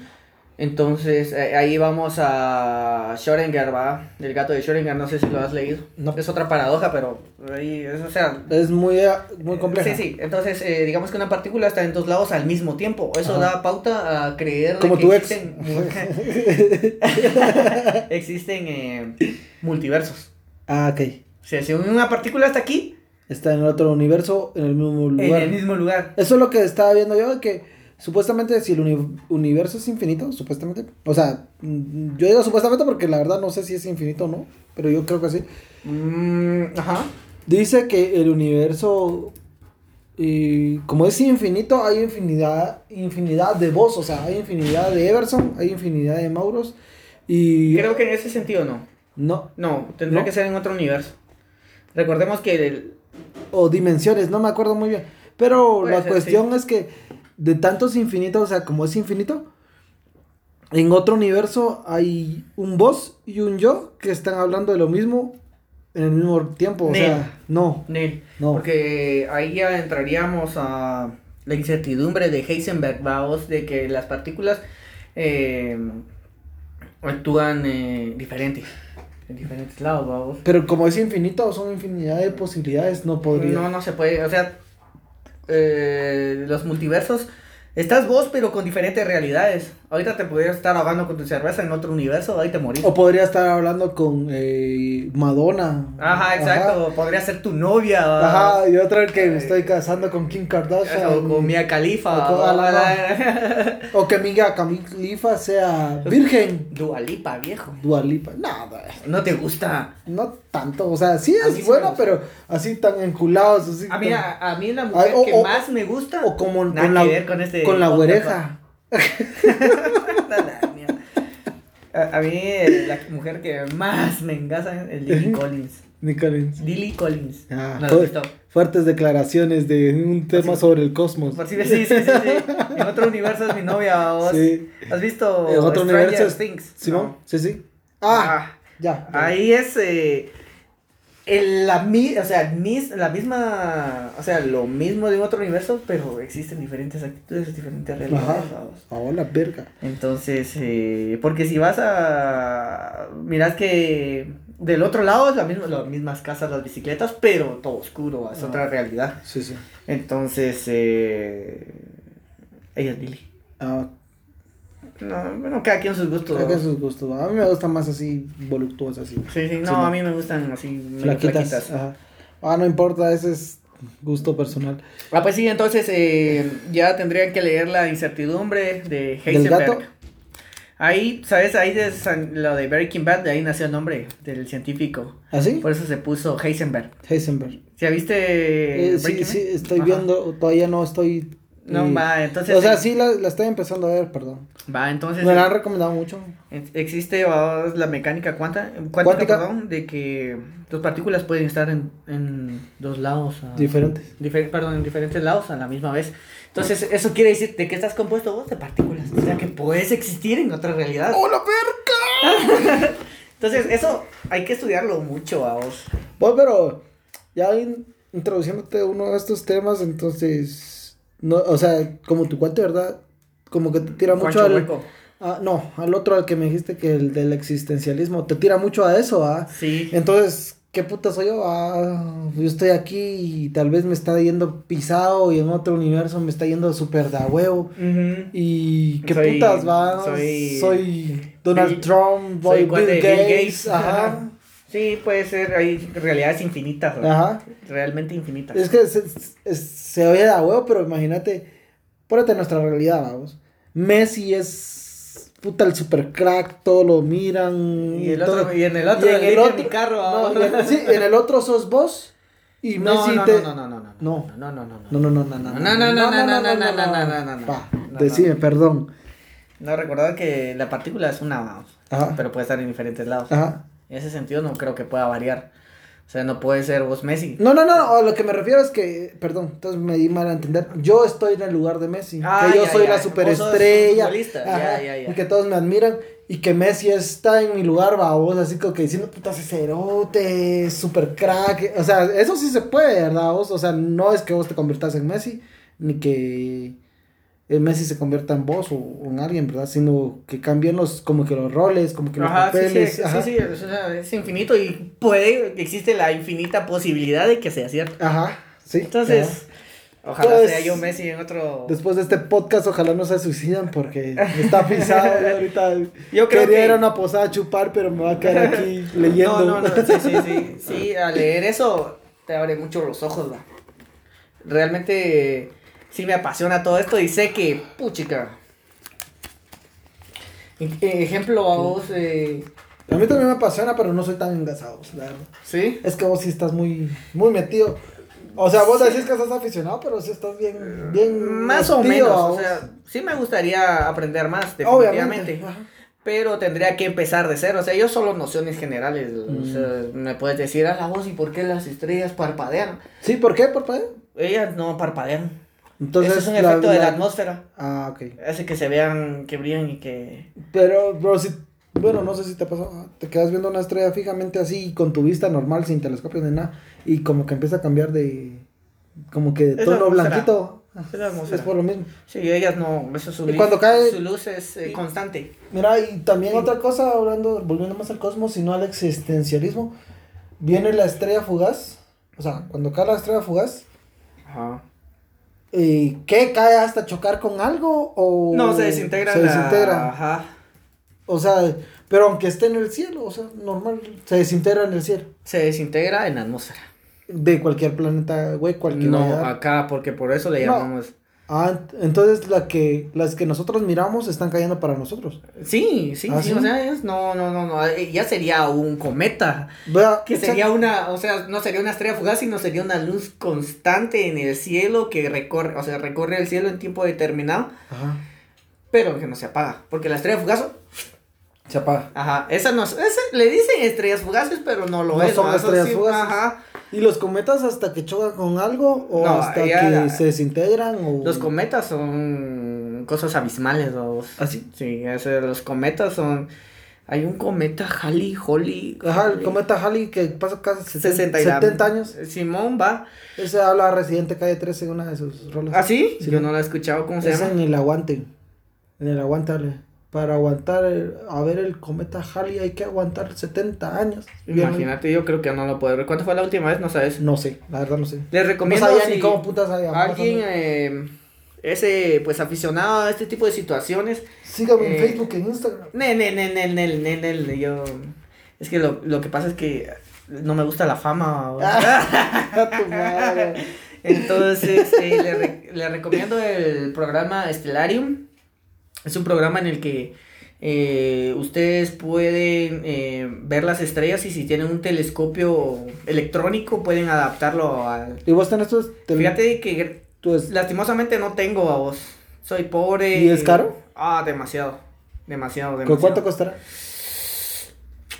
Entonces, eh, ahí vamos a Schrödinger, ¿va? El gato de Schrödinger, no sé si lo has leído. No. Es otra paradoja, pero ahí, es, o sea, Es muy, eh, muy compleja. Sí, sí. Entonces, eh, digamos que una partícula está en dos lados al mismo tiempo. Eso Ajá. da pauta a creer Como que tu ex. existen, existen eh, multiversos. Ah, ok. O sea, si una partícula está aquí, Está en el otro universo, en el mismo en lugar. el mismo lugar. Eso es lo que estaba viendo yo, de que supuestamente si el uni- universo es infinito, supuestamente, o sea, mm, yo digo supuestamente porque la verdad no sé si es infinito o no, pero yo creo que sí. Mm, ajá. Dice que el universo, y como es infinito, hay infinidad, infinidad de vos, o sea, hay infinidad de Everson, hay infinidad de Mauros, y... Creo que en ese sentido no. No, No, tendría ¿No? que ser en otro universo. Recordemos que el, o dimensiones, no me acuerdo muy bien, pero Puede la ser, cuestión es que de tantos infinitos, o sea, como es infinito, en otro universo hay un vos y un yo que están hablando de lo mismo en el mismo tiempo, o Nel. sea, no, Nel, no. porque ahí ya entraríamos a la incertidumbre de Heisenberg, vamos, de que las partículas eh, actúan eh, diferente, en diferentes lados, vamos. Pero como es infinito, son infinidad de posibilidades, no podría. No, no se puede, o sea, eh, los multiversos, estás vos pero con diferentes realidades. Ahorita te podrías estar ahogando con tu cerveza en otro universo, ahí te morís. O podría estar hablando con eh, Madonna. Ajá, exacto, podría ser tu novia. ¿va? Ajá, y otra que me estoy casando con Kim Kardashian. O con Mia Khalifa. O ah, O que Mia Khalifa sea virgen. Dua Lipa, viejo. Dualipa. Nada. ¿No te gusta? No tanto. O sea, sí es sí bueno, gusta. pero así tan enculados. Así A mí, tan- a, a mí la mujer Ay, o- que o- más me gusta. o como nada con que ver con este. con la podcast, a, a mí eh, la mujer que más me engasa es Lily Collins. Nicolins. Lily Collins. Ah, ¿No fu- visto? fuertes declaraciones de un tema Sí. sobre el cosmos. Por si ves, sí, sí, sí, sí. En otro universo es mi novia. ¿vos? Sí. ¿Has visto En otro Stranger universo es- Things? Simón, No. sí, sí. Ah, Ah, ya. Ahí es eh, el- la, o sea, mis- la misma, o sea, lo mismo de otro universo, pero existen diferentes actitudes, diferentes realidades. Ajá. la verga. Entonces, eh, porque si vas a, miras que del otro lado es la misma, las mismas casas, las bicicletas, pero todo oscuro, es Ah. otra realidad. Sí, sí. Entonces, eh, ella es Lily. Ah, No, bueno, cada quien sus gustos. que ¿no? sus gustos. A mí me gusta más así, voluptuosas, así. Sí, sí, no, Sí, a mí me gustan así, Flaquitas. flaquitas. Ajá. Ah, no importa, ese es gusto personal. Ah, pues sí, entonces eh, ya tendrían que leer la incertidumbre de ¿Del Heisenberg. Ahí, ¿sabes? Ahí de San- lo de Breaking Bad, de ahí nació el nombre del científico. ¿Así? Por eso se puso Heisenberg. Heisenberg. ¿Ya viste Eh, sí, sí, estoy Ajá. viendo, todavía no estoy No, Y- va, entonces. O sea, sí la, la estoy empezando a ver, perdón. Va, entonces. Me la han recomendado mucho. ex- Existe la mecánica cuanta, cuántica, Cuántica. perdón, de que dos partículas pueden estar en, en dos lados. a- Diferentes. difer- perdón, en diferentes lados a la misma vez. Entonces, eso quiere decir de que estás compuesto vos de partículas. O sea, que puedes existir en otra realidad. ¡Oh, la perca! Entonces, eso hay que estudiarlo mucho a vos. Bueno, pero ya in- introduciéndote a uno de estos temas, entonces, no, o sea, como tu cuate, ¿verdad? Como que te tira mucho al... Hueco. ah, no, al otro al que me dijiste que el del existencialismo, te tira mucho a eso, ¿ah? Sí. Entonces, ¿qué puta soy yo? Ah, yo estoy aquí y tal vez me está yendo pisado y en otro universo me está yendo súper de a huevo. Ujú. Y qué Soy- putas va, soy- soy, Donald Bill- Trump, soy Bill, de Bill Gates, Gates. ajá, Sí, puede ser, hay realidades infinitas, ¿no? ajá. realmente infinitas. Es que se, se, se oye de huevo, pero imagínate, ponete en nuestra realidad, vamos. Messi es puta el super crack, todo lo miran. Y, el todo- otro, y en el otro, y en el otro- mi carro. no, y en- sí, en el otro sos vos y no, Messi no, te... no, no, no, no, No. no, no, no, no, No, no, no, no, no, No, no, no, no, no, no, no, no, no, no, no, Pa, no, no. decime, perdón. No, recordad que la partícula es una, pero puede estar en diferentes lados. ajá. En ese sentido no creo que pueda variar. O sea, no puede ser vos Messi. No, no, no, a lo que me refiero es que, perdón, entonces me di mal a entender. Yo estoy en el lugar de Messi, Ah, que yo ya, soy ya, la superestrella, ajá, ya, y que todos me admiran, y que Messi está en mi lugar, babos, así como que diciendo, puta, cerote, super crack, o sea, eso sí se puede, ¿verdad, vos? O sea, no es que vos te conviertas en Messi, ni que Messi se convierta en vos o, o en alguien, ¿verdad? Sino que cambien los, como que los roles, como que los Ajá, sí, papeles, sí, ajá, sí, sí, o sea, es infinito y puede, existe la infinita posibilidad de que sea cierto. ajá, sí. ajá. Entonces, ojalá Pues, sea yo Messi en otro... Después de este podcast, ojalá no se suicidan porque está pisado. y ahorita Yo creo quería que- ir a una posada a chupar, pero me va a quedar aquí leyendo. No, no, no, sí, sí, sí, sí, al leer eso te abre mucho los ojos, va. Realmente sí me apasiona todo esto y sé que, puchica. Ej- Ejemplo a vos, eh, A mí también me apasiona, pero no soy tan engasado, la verdad. ¿sí? Es que vos sí estás muy, muy metido. O sea, vos decís que estás aficionado, pero sí estás bien, bien. Más o menos, o sea, sí me gustaría aprender más, definitivamente. Obviamente. ajá. Pero tendría que empezar de cero. O sea, yo solo nociones generales. O Mm. sea, me puedes decir a la voz y por qué las estrellas parpadean. Sí, ¿por qué, papá? Ellas no parpadean. Entonces, Ese es un la- efecto de la atmósfera. Ah, ok. Hace que se vean, que brillan y que... Pero, bro, si. Bueno, no sé si te pasó. Te quedas viendo una estrella fijamente así, con tu vista normal, sin telescopio ni nada. Y como que empieza a cambiar de. Como que de tono blanquito. Es por lo mismo. Sí, ellas no, eso es su, Y luz- cuando cae- su luz es eh, constante. Mira, y también Sí. otra cosa, hablando, volviendo más al cosmos, sino al existencialismo. Viene la estrella fugaz. O sea, cuando cae la estrella fugaz. Ajá. ¿Y qué? ¿Cae hasta chocar con algo? ¿O No, se desintegra. Se la- desintegra. Ajá. O sea, pero aunque esté en el cielo, o sea, normal, se desintegra en el cielo. Se desintegra en la atmósfera. De cualquier planeta, güey, cualquier No, acá, porque por eso le No. Ah, ent- entonces la que, las que nosotros miramos están cayendo para nosotros. Sí, sí, ¿Ah, sí, sí? o sea, es, no, no, no, no, eh, ya sería un cometa. Que exacto. sería una, o sea, no sería una estrella fugaz, sino sería una luz constante en el cielo que recorre, o sea, recorre el cielo en tiempo determinado, Ajá, pero que no se apaga. Porque la estrella fugaz, se apaga. ajá, esa no, esa, le dicen estrellas fugaces, pero no lo No es. son estrellas sí, fugaces. Ajá. ¿Y los cometas hasta que chocan con algo o No, hasta que se desintegran? O... Los cometas son cosas abismales, ¿no? ¿Ah, sí? Sí, los cometas son, hay un cometa Halley, Holly. Ajá, el cometa Halley que pasa casi 60 70, y 70 años. Simón va. Ese habla Residente Calle 13 en una de sus rolas. ¿Ah, sí? Sí. Yo no lo he escuchado, ¿cómo se llama? en el aguante. En el aguante, dale. Para aguantar, el- a ver el cometa Halley hay que aguantar 70 años. Bien, Imagínate, yo creo que no lo puedo ver. ¿Cuánto fue la última vez? No sabes. No sé, la verdad no sé. Les No recomiendo sabía si ni cómo putas había. alguien eh, ese pues aficionado a este tipo de situaciones. Sígame en eh, Facebook, en Instagram. Ne, ne, ne, ne, ne, ne, ne, yo es que lo, lo que pasa es que no me gusta la fama. Entonces, eh, le, re- le recomiendo el programa Stellarium. Es un programa en el que eh, ustedes pueden eh, ver las estrellas y si tienen un telescopio electrónico pueden adaptarlo al... ¿Y vos tenés estos? tel- Fíjate que Lastimosamente no tengo a vos. Soy pobre. ¿Y es caro? Ah, demasiado. Demasiado, ¿Cu- demasiado. ¿Cuánto costará?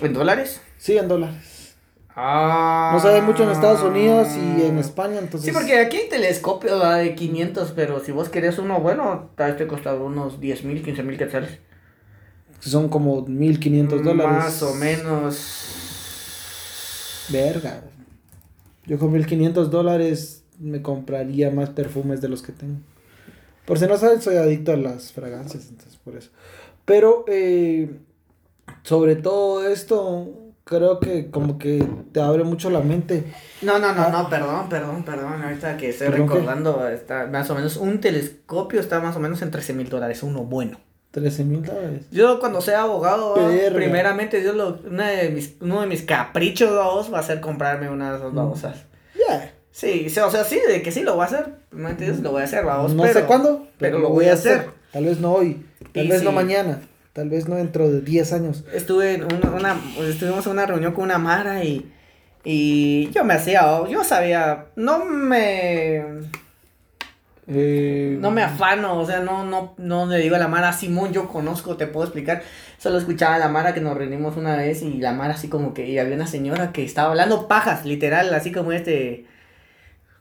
¿En dólares? Sí, en dólares. Ah. No sabe mucho en Estados Unidos y en España, entonces. Sí, porque aquí hay telescopio ¿verdad? de 500, pero si vos querés uno bueno, tal vez te costará unos 10 mil, 15 mil quetzales. Son como 1500 dólares. Más o menos. Verga. Yo con 1500 dólares me compraría más perfumes de los que tengo. Por si no saben, soy adicto a las fragancias, entonces por eso. Pero eh, sobre todo esto, creo que como que te abre mucho la mente. No, no, no, no, perdón, perdón, perdón. Ahorita que estoy recordando, está más o menos, un telescopio está más o menos en 13 mil dólares, uno bueno. 13 mil dólares. Yo cuando sea abogado. Verga. primeramente Dios lo, una de mis, uno de mis caprichos vamos, va a ser comprarme una de esas Mm. babosas. Ya. Sí, o sea, sí, de que sí lo voy a hacer. Primeramente Dios lo voy a hacer, vamos. No pero- sé cuándo, pero lo voy a hacer. Tal vez no hoy, tal Y vez no mañana, tal vez no dentro de 10 años. Estuve en una, una- estuvimos en una reunión con una Mara y, y yo me hacía, yo sabía, no me, Eh, no me afano, o sea, no, no, no le digo a la Mara, Simón, yo conozco, te puedo explicar. Solo escuchaba a la Mara que nos reunimos una vez y la Mara así como que, y había una señora que estaba hablando pajas, literal, así como este,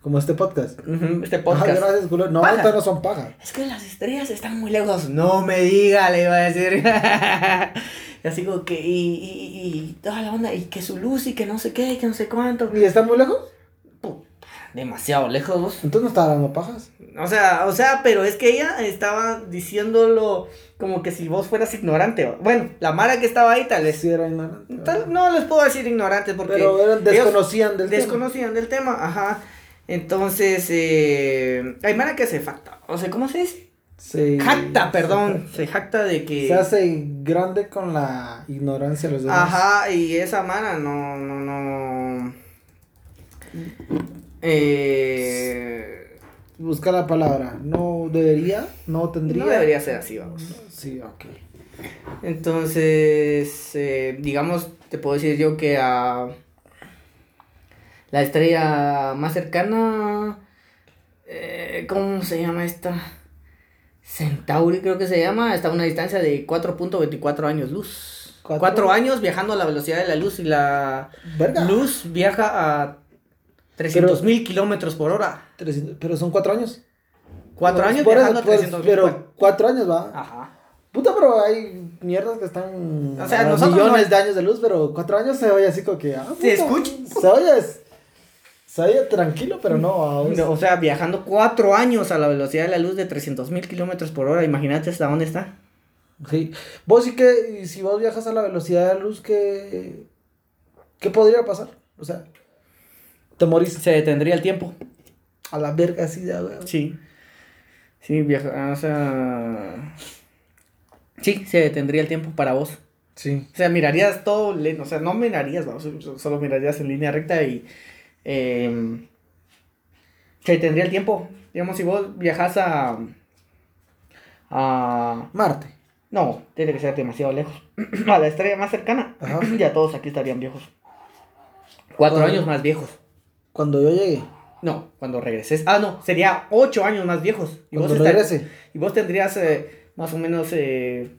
Como este podcast. este Ah, podcast. gracias, culo. No, Paja. estas no son pajas. Es que las estrellas están muy lejos. No me diga, le iba a decir. y así como que, y, y, y toda la onda, y que su luz y que no sé qué, y que no sé cuánto. ¿Y están muy lejos? Puta, demasiado lejos. vos. Entonces no está hablando pajas. O sea, o sea, pero es que ella estaba diciéndolo como que si vos fueras ignorante. Bueno, la Mara que estaba ahí tal vez. Sí, era ignorante. tal- no les puedo decir ignorantes porque Pero eran, desconocían del tema. desconocían del tema, ajá. Entonces, eh, hay Mara que se facta. O sea, ¿cómo se dice? Se, Jacta, perdón. Se jacta de que. Se hace grande con la ignorancia de los demás. Ajá, y esa Mara no, no, no. Eh, Busca la palabra. No debería, no tendría. no debería ser así, vamos. Sí, ok. Entonces, eh, digamos, te puedo decir yo que a la estrella más cercana, eh, ¿cómo se llama esta? Centauri creo que se llama, está a una distancia de 4.24 años luz. ¿Cuatro? Cuatro años viajando a la velocidad de la luz y la Verga. luz viaja a 300 mil kilómetros por hora. 300 pero son cuatro años. Cuatro años Por eso, viajando a pues, 300 mil. Pero cuatro años va. Ajá. Puta, pero hay mierdas que están O sea, a millones no- de años de luz, pero cuatro años se oye así como que. Ah, Se puta, escucha. Se oye, se oye tranquilo, pero no. ah, O sea, viajando cuatro años a la velocidad de la luz de 300 mil kilómetros por hora, imagínate hasta dónde está. Sí. Vos sí que, y si vos viajas a la velocidad de la luz, ¿qué, qué podría pasar? O sea, te morís Se detendría el tiempo. a la verga así de. Sí. Sí, viaja, o sea... Sí, se detendría el tiempo para vos. Sí. O sea, mirarías todo, le- o sea, no mirarías, vamos, solo mirarías en línea recta y... em, se detendría el tiempo. Digamos, si vos viajas a... A... Marte. No, tiene que ser demasiado lejos. a la estrella más cercana, Ajá. ya todos aquí estarían viejos. Cuatro años más viejos. Cuando yo llegue. No, cuando regreses. Ah, no, sería ocho años más viejos. Y Cuando estar- y vos tendrías eh, más o menos eh,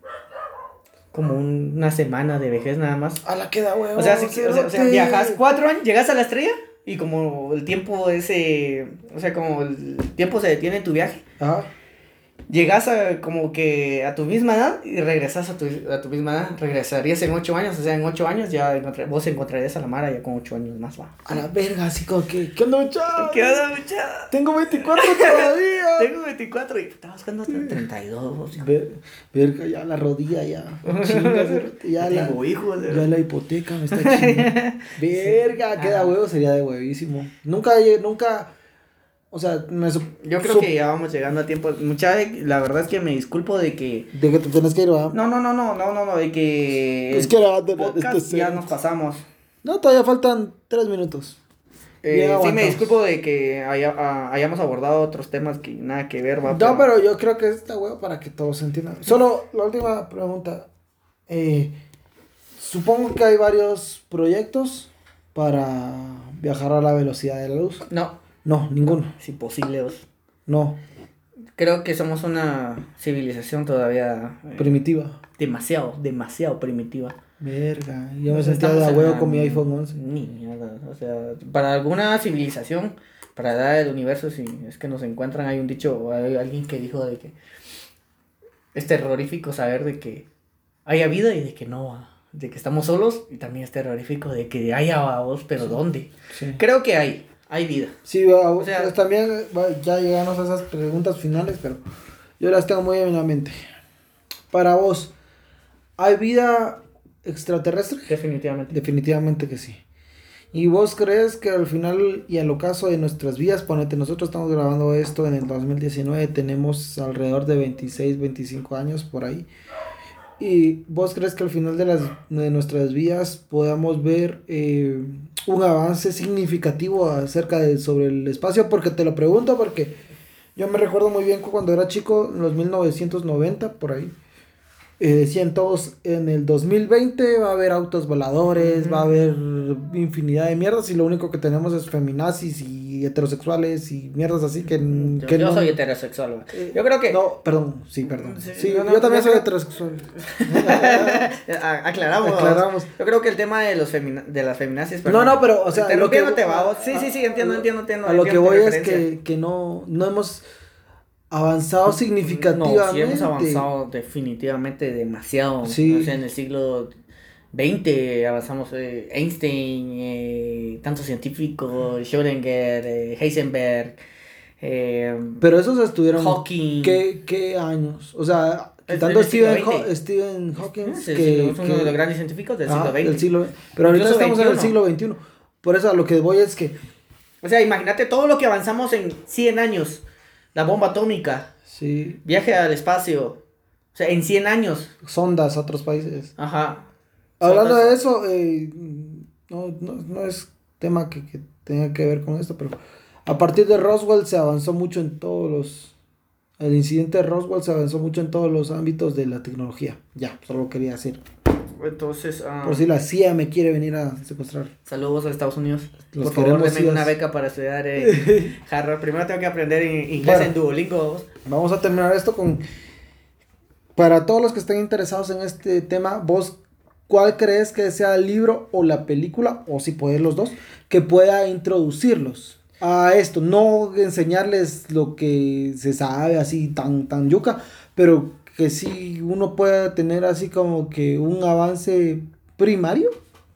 como un- una semana de vejez nada más. A la queda, weón. O sea, si- o sea, o sea, viajas cuatro años, llegas a la estrella y como el tiempo ese, o sea, como el tiempo se detiene en tu viaje, Ajá. Llegas a como que a tu misma edad y regresas a tu, a tu misma edad, regresarías en ocho años, o sea, en ocho años ya encontré- vos encontrarías a la Mara ya con ocho años más, va. A la verga, así como que. ¿Qué onda, muchacho? ¿Qué onda, muchacha? Tengo 24 todavía. Tengo 24 y estaba buscando hasta 32. Ver- verga, ya la rodilla, ya. Chinga, cerote, ya la. Tengo hijos. Ya la hipoteca me está chingando. Verga, queda Ajá. huevo, sería de huevísimo. Nunca, nunca. O sea, me Yo creo que ya vamos llegando a tiempo. Mucha, la verdad es que me disculpo de que. De que te tienes que ir, va. No, no, no, no, no, no, no, de que. Es que era el de- de- podcast este ya nos pasamos. No, todavía faltan tres minutos. Eh, sí, me disculpo de que haya- ah, hayamos abordado otros temas que nada que ver, va. No, pero yo creo que esta huevo para que todos se entiendan. Solo la última pregunta. Eh, supongo que hay varios proyectos para viajar a la velocidad de la luz. No, No, ninguno. es imposible. vos. No, Creo que somos una civilización todavía eh, primitiva. demasiado, demasiado primitiva. Verga, yo me sentía de estamos a en huevo la con mi iPhone 11. mierda, o sea, para alguna civilización, para dar el universo, si es que nos encuentran, hay un dicho, o hay alguien que dijo de que es terrorífico saber de que haya vida y de que no, de que estamos solos, y también es terrorífico de que haya voz, pero ¿dónde? Sí. Creo que hay, hay vida. Sí, O sea- pues también ya llegamos a esas preguntas finales, pero yo las tengo muy en la mente. Para vos, ¿hay vida extraterrestre? Definitivamente. Definitivamente que sí. ¿Y vos crees que al final y al ocaso de nuestras vidas, ponete, nosotros estamos grabando esto en el 2019, tenemos alrededor de 26, 25 años por ahí. ¿Y vos crees que al final de, las, de nuestras vidas podamos ver eh, un avance significativo acerca de sobre el espacio? Porque te lo pregunto porque yo me recuerdo muy bien cuando era chico, en los 1990, por ahí. Eh, decían todos, en el 2020 va a haber autos voladores, va a haber infinidad de mierdas y lo único que tenemos es feminazis y heterosexuales y mierdas así que, Yo, que yo no- soy heterosexual. eh, Yo creo que... No, perdón, sí, perdón. Sí, Sí, no, no, yo también yo soy creo- heterosexual. Aclaramos. Aclaramos. Yo creo que el tema de los femina- de las feminacias. No, no, pero, o sea, lo que- Interrumpiéndote, va, Sí, sí, sí, entiendo, a- entiendo, entiendo. A lo que entiendo voy es que, que no, no hemos avanzado significativamente. No, sí hemos avanzado definitivamente demasiado. Sí. O sea, en el siglo XX avanzamos eh, Einstein, eh, tantos científicos, Schrödinger, eh, Heisenberg, eh, Pero esos estuvieron. Hawking. ¿Qué, qué años? O sea, quitando Stephen, XX. Stephen Hawking. el que, es uno que- de los grandes científicos del siglo XX. del siglo- pero ahorita estamos en el 21. siglo XXI. Por eso a lo que voy es que. O sea, imagínate todo lo que avanzamos en 100 años. La bomba atómica, Sí, viaje al espacio. O sea, en 100 años. sondas a otros países. Ajá. Hablando Sondas- de eso, eh, no, no, no es tema que, que tenga que ver con esto, pero a partir de Roswell se avanzó mucho en todos los... El incidente de Roswell se avanzó mucho en todos los ámbitos de la tecnología. Ya, solo quería decir. Entonces, ah, Por si la CIA me quiere venir a secuestrar. saludos a Estados Unidos. Los Por favor, denme una beca para estudiar en Harvard. Primero tengo que aprender en- inglés Bueno. en Duolingo. Vamos a terminar esto con... Para todos los que estén interesados en este tema, vos, ¿cuál crees que sea el libro o la película, o si puedes los dos, que pueda introducirlos a esto? No enseñarles lo que se sabe así tan, tan yuca, pero que sí uno pueda tener así como que un avance primario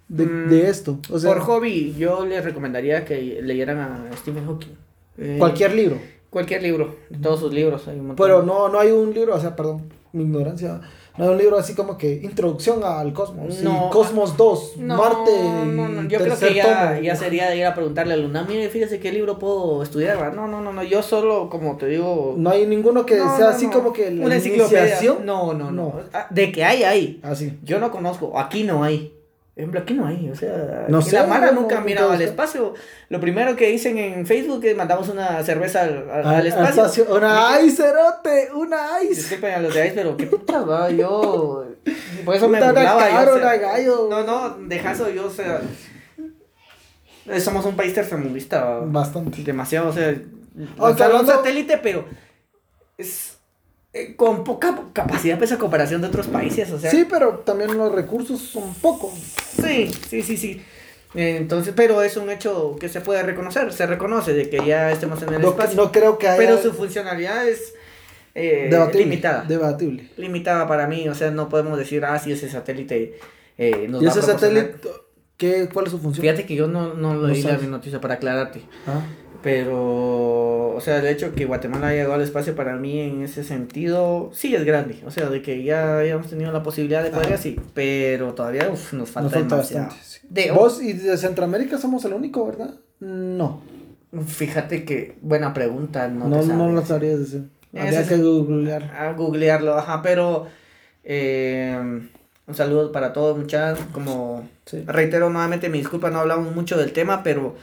de, Mm, de esto. O sea, Por hobby, yo les recomendaría que leyeran a Stephen Hawking. Eh, cualquier libro. Cualquier libro, todos sus libros. Hay un montón. Pero no, no hay un libro, o sea, perdón, mi ignorancia. No hay un libro así como que Introducción al Cosmos. No, y Cosmos 2, No, Marte. no, no, y yo creo que ya, tomo. ya sería de ir a preguntarle al alumno, mire, fíjese qué libro puedo estudiar. No, no, no, no, yo solo, como te digo... No hay ninguno que No, sea así como que la Una iniciación. No, no, no. Ah, De que hay, hay. Así. Yo no conozco, aquí no hay. Ejemplo, aquí no hay, o sea, No sé, la Mara no, nunca ha mirado al espacio. Lo primero que dicen en Facebook es mandamos una cerveza al, al- espacio. Una ice, cerote, una ice. Disculpen a los de ahí, pero qué putas, va, yo... Por eso me Puta, burlaba. yo, cabra, o sea, gallo. No, no, dejazo, yo, o sea... eh, Somos un país tercermundista, Bastante. demasiado, o sea... Aunque lanzaron un satélite, pero... Es... eh, con poca capacidad, pues, a comparación de otros países, o sea... Sí, pero también los recursos son pocos. Sí, sí, sí, sí. Entonces, pero es un hecho que se puede reconocer, se reconoce de que ya estemos en el No, espacio. no creo que haya. pero su funcionalidad es eh, debatible, limitada. Debatible. Limitada para mí, o sea, no podemos decir, ah, sí, ese satélite eh, nos ¿Y va ese proporcionar". satélite, ¿qué, ¿cuál es su función? Fíjate que yo no, no No leí la sabes. noticia para aclararte. Ah. Pero, o sea, el hecho que Guatemala haya llegado al espacio para mí en ese sentido, sí es grande. O sea, de que ya hayamos tenido la posibilidad de poder así. Pero todavía uf, nos falta, Nos falta demasiado. bastante. sí. De- Vos y de Centroamérica somos el único, ¿verdad? No. Fíjate que, buena pregunta, no, No, no, lo sabrías decir. Habría es- que googlear. A googlearlo, ajá, pero eh, un saludo para todos muchachos, como Sí. reitero nuevamente mi disculpa, no hablamos mucho del tema, pero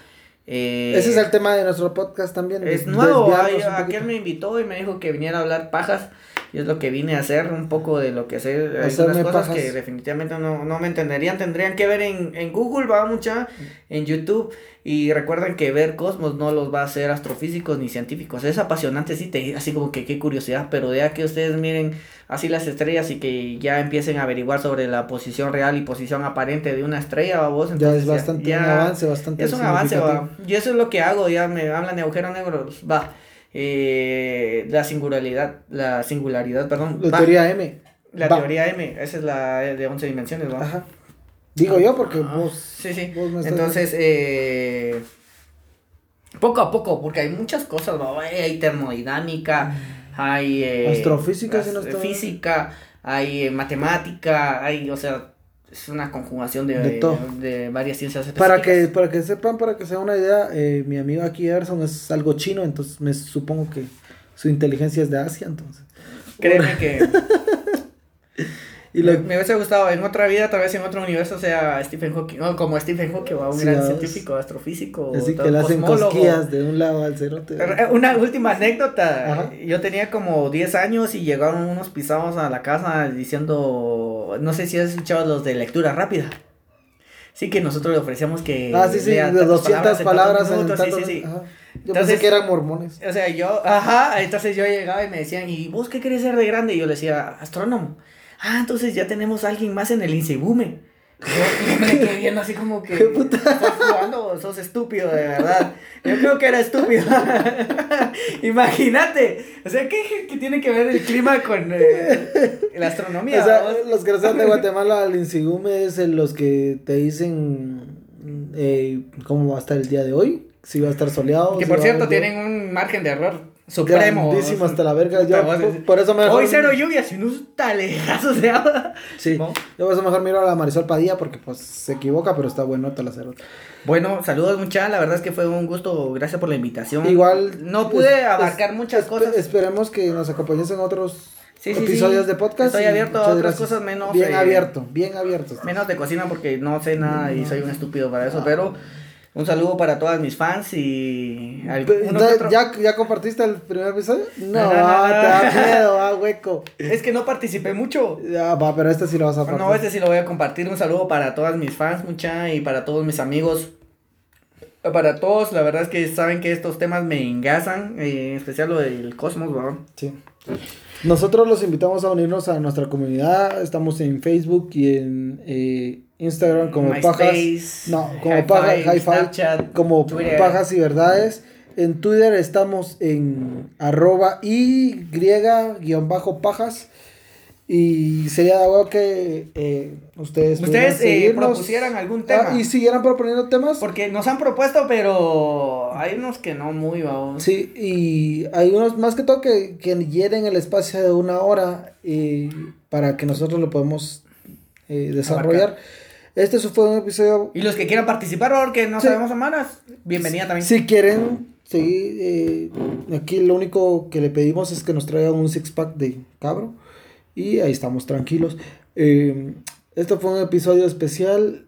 eh, Ese es el tema de nuestro podcast también. es nuevo, ay, aquel me invitó y me dijo que viniera a hablar pajas Y es lo que vine a hacer, un poco de lo que sé. Hay algunas cosas pajas. que definitivamente no, no me entenderían. Tendrían que ver en, en Google, va mucha, en YouTube. Y recuerden que ver cosmos no los va a hacer astrofísicos ni científicos. Es apasionante, sí, te, así como que qué curiosidad. Pero de a que ustedes miren así las estrellas y que ya empiecen a averiguar sobre la posición real y posición aparente de una estrella, ¿va vos. Ya es bastante ya- un avance, bastante es un avance, va. Y eso es lo que hago, ya me hablan de agujero negro, va. Eh, la singularidad, la singularidad, perdón. La va. teoría M. La Va. teoría M, esa es la de 11 dimensiones, ¿va? Ajá. Digo yo porque Ah, vos. Sí, sí. vos me Entonces, eh, poco a poco, porque hay muchas cosas, ¿va? hay termodinámica, hay... eh, Astrofísica, si no Física, hay eh, matemática, hay, o sea, es una conjugación de, De de varias ciencias Para que, específicas. para que sepan, para que se hagan una idea, eh, mi amigo aquí Erson es algo chino, entonces me supongo que su inteligencia es de Asia, entonces. Créeme que Y me, hubiese gustado en otra vida, tal vez en otro universo sea Stephen Hawking, o como Stephen Hawking, ¿va? un Sí, gran científico, astrofísico, así que le hacen cosquillas de un lado al cerote. Una última anécdota. Ajá. Yo tenía como 10 años y llegaron unos pisados a la casa diciendo, no sé si has escuchado los de lectura rápida. Sí que nosotros le ofrecíamos que Ah, sí, sí, de tantas 200 en palabras tantos en minutos, sí, sí, sí. ajá. Yo Entonces- pensé que eran mormones. O sea, yo, ajá, entonces yo llegaba y me decían, ¿y vos qué querés ser de grande? Y yo le decía, astrónomo. Ah, entonces ya tenemos a alguien más en el Insegume. Yo, yo me quedé viendo así como que. ¿Qué puta? ¿Estás jugando o sos estúpido, de verdad? Yo creo que era estúpido. Imagínate. O sea, ¿qué, qué tiene que ver el clima con eh, la astronomía? O sea, vos? los que saben de Guatemala, el Insigume es el- los que te dicen eh, cómo va a estar el día de hoy, si va a estar soleado. que si por cierto tienen un margen de error supremo. Grandísimo hasta la verga. Yo, por, por eso mejor. Hoy cero lluvias y unos talejazos de agua. Sí, ¿No? yo por eso mejor miro a la Marisol Padilla porque pues se equivoca, pero está bueno la cerota. Bueno, saludos mucha, la verdad es que fue un gusto, gracias por la invitación. Igual. No pude es- abarcar es- muchas cosas. Esperemos que nos acompañes en otros Sí, episodios sí. de podcast. Estoy abierto a otras gracias. cosas menos, Bien eh, abierto, bien abierto. Menos de cocina porque no sé nada y soy un estúpido para Ah. eso, pero un saludo para todas mis fans y ¿Ya, ¿Ya compartiste el primer episodio? No, No, no, no, no. te da miedo, ah, hueco. Es que no participé mucho. Ya, va, pero este sí lo vas a No, este sí lo voy a compartir. Un saludo para todas mis fans, mucha, y para todos mis amigos. Para todos, la verdad es que saben que estos temas me engasan, eh, en especial lo del cosmos, ¿verdad? Sí. Nosotros los invitamos a unirnos a nuestra comunidad. Estamos en Facebook y en eh, Instagram como Pajas. No, como Hi-Fi, Pajas, Hi-Fi, Snapchat, como Twitter. Pajas y Verdades. En Twitter estamos en arroba y guion bajo pajas. Y sería de algo que eh, ustedes, Ustedes eh, propusieran algún Ah, tema. y siguieran proponiendo temas. Porque nos han propuesto, pero hay unos que no muy, vamos. Sí, y hay unos más que todo que, que hieren el espacio de una hora eh, para que nosotros lo podamos eh, desarrollar. Este fue un episodio. Y los que quieran participar, porque no Sí. sabemos semanas, bienvenida también. Si quieren seguir, eh, aquí lo único que le pedimos es que nos traigan un six pack de cabro. Y ahí estamos tranquilos. Eh, este fue un episodio especial.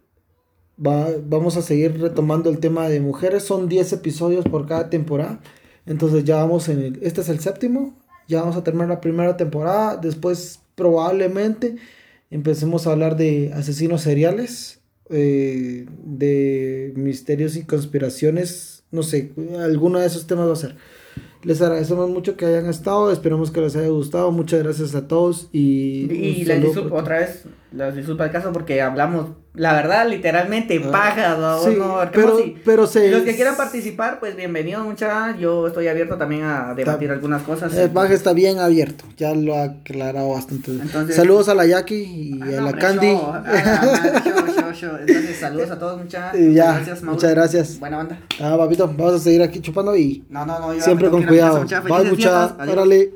Va- vamos a seguir retomando el tema de mujeres. Son 10 episodios por cada temporada. Entonces ya vamos en el... Este es el séptimo. Ya vamos a terminar la primera temporada. Después probablemente empecemos a hablar de asesinos seriales. eh, de misterios y conspiraciones. No sé, alguno de esos temas va a ser. Les agradecemos mucho que hayan estado. Esperemos que les haya gustado. Muchas gracias a todos. Y, Y les disculpo otra vez, les disculpo el caso porque hablamos, la verdad, literalmente Ah, ¿no? sí, no, pero, pero se. los que quieran participar, pues bienvenidos, mucha. Yo estoy abierto también a debatir algunas cosas. El baje está bien abierto, ya lo ha aclarado bastante. Entonces- saludos a la Jackie y Ah, a la Candy. show. Ah, show, show. Entonces, saludos a todos, mucha. Y ya, gracias, Mauro. muchas gracias. Buena onda. Ah, papito, vamos a seguir aquí chupando y No, no, no. yo siempre con cuidado. Bye, Felices mucha. fiestas. Adiós. Órale.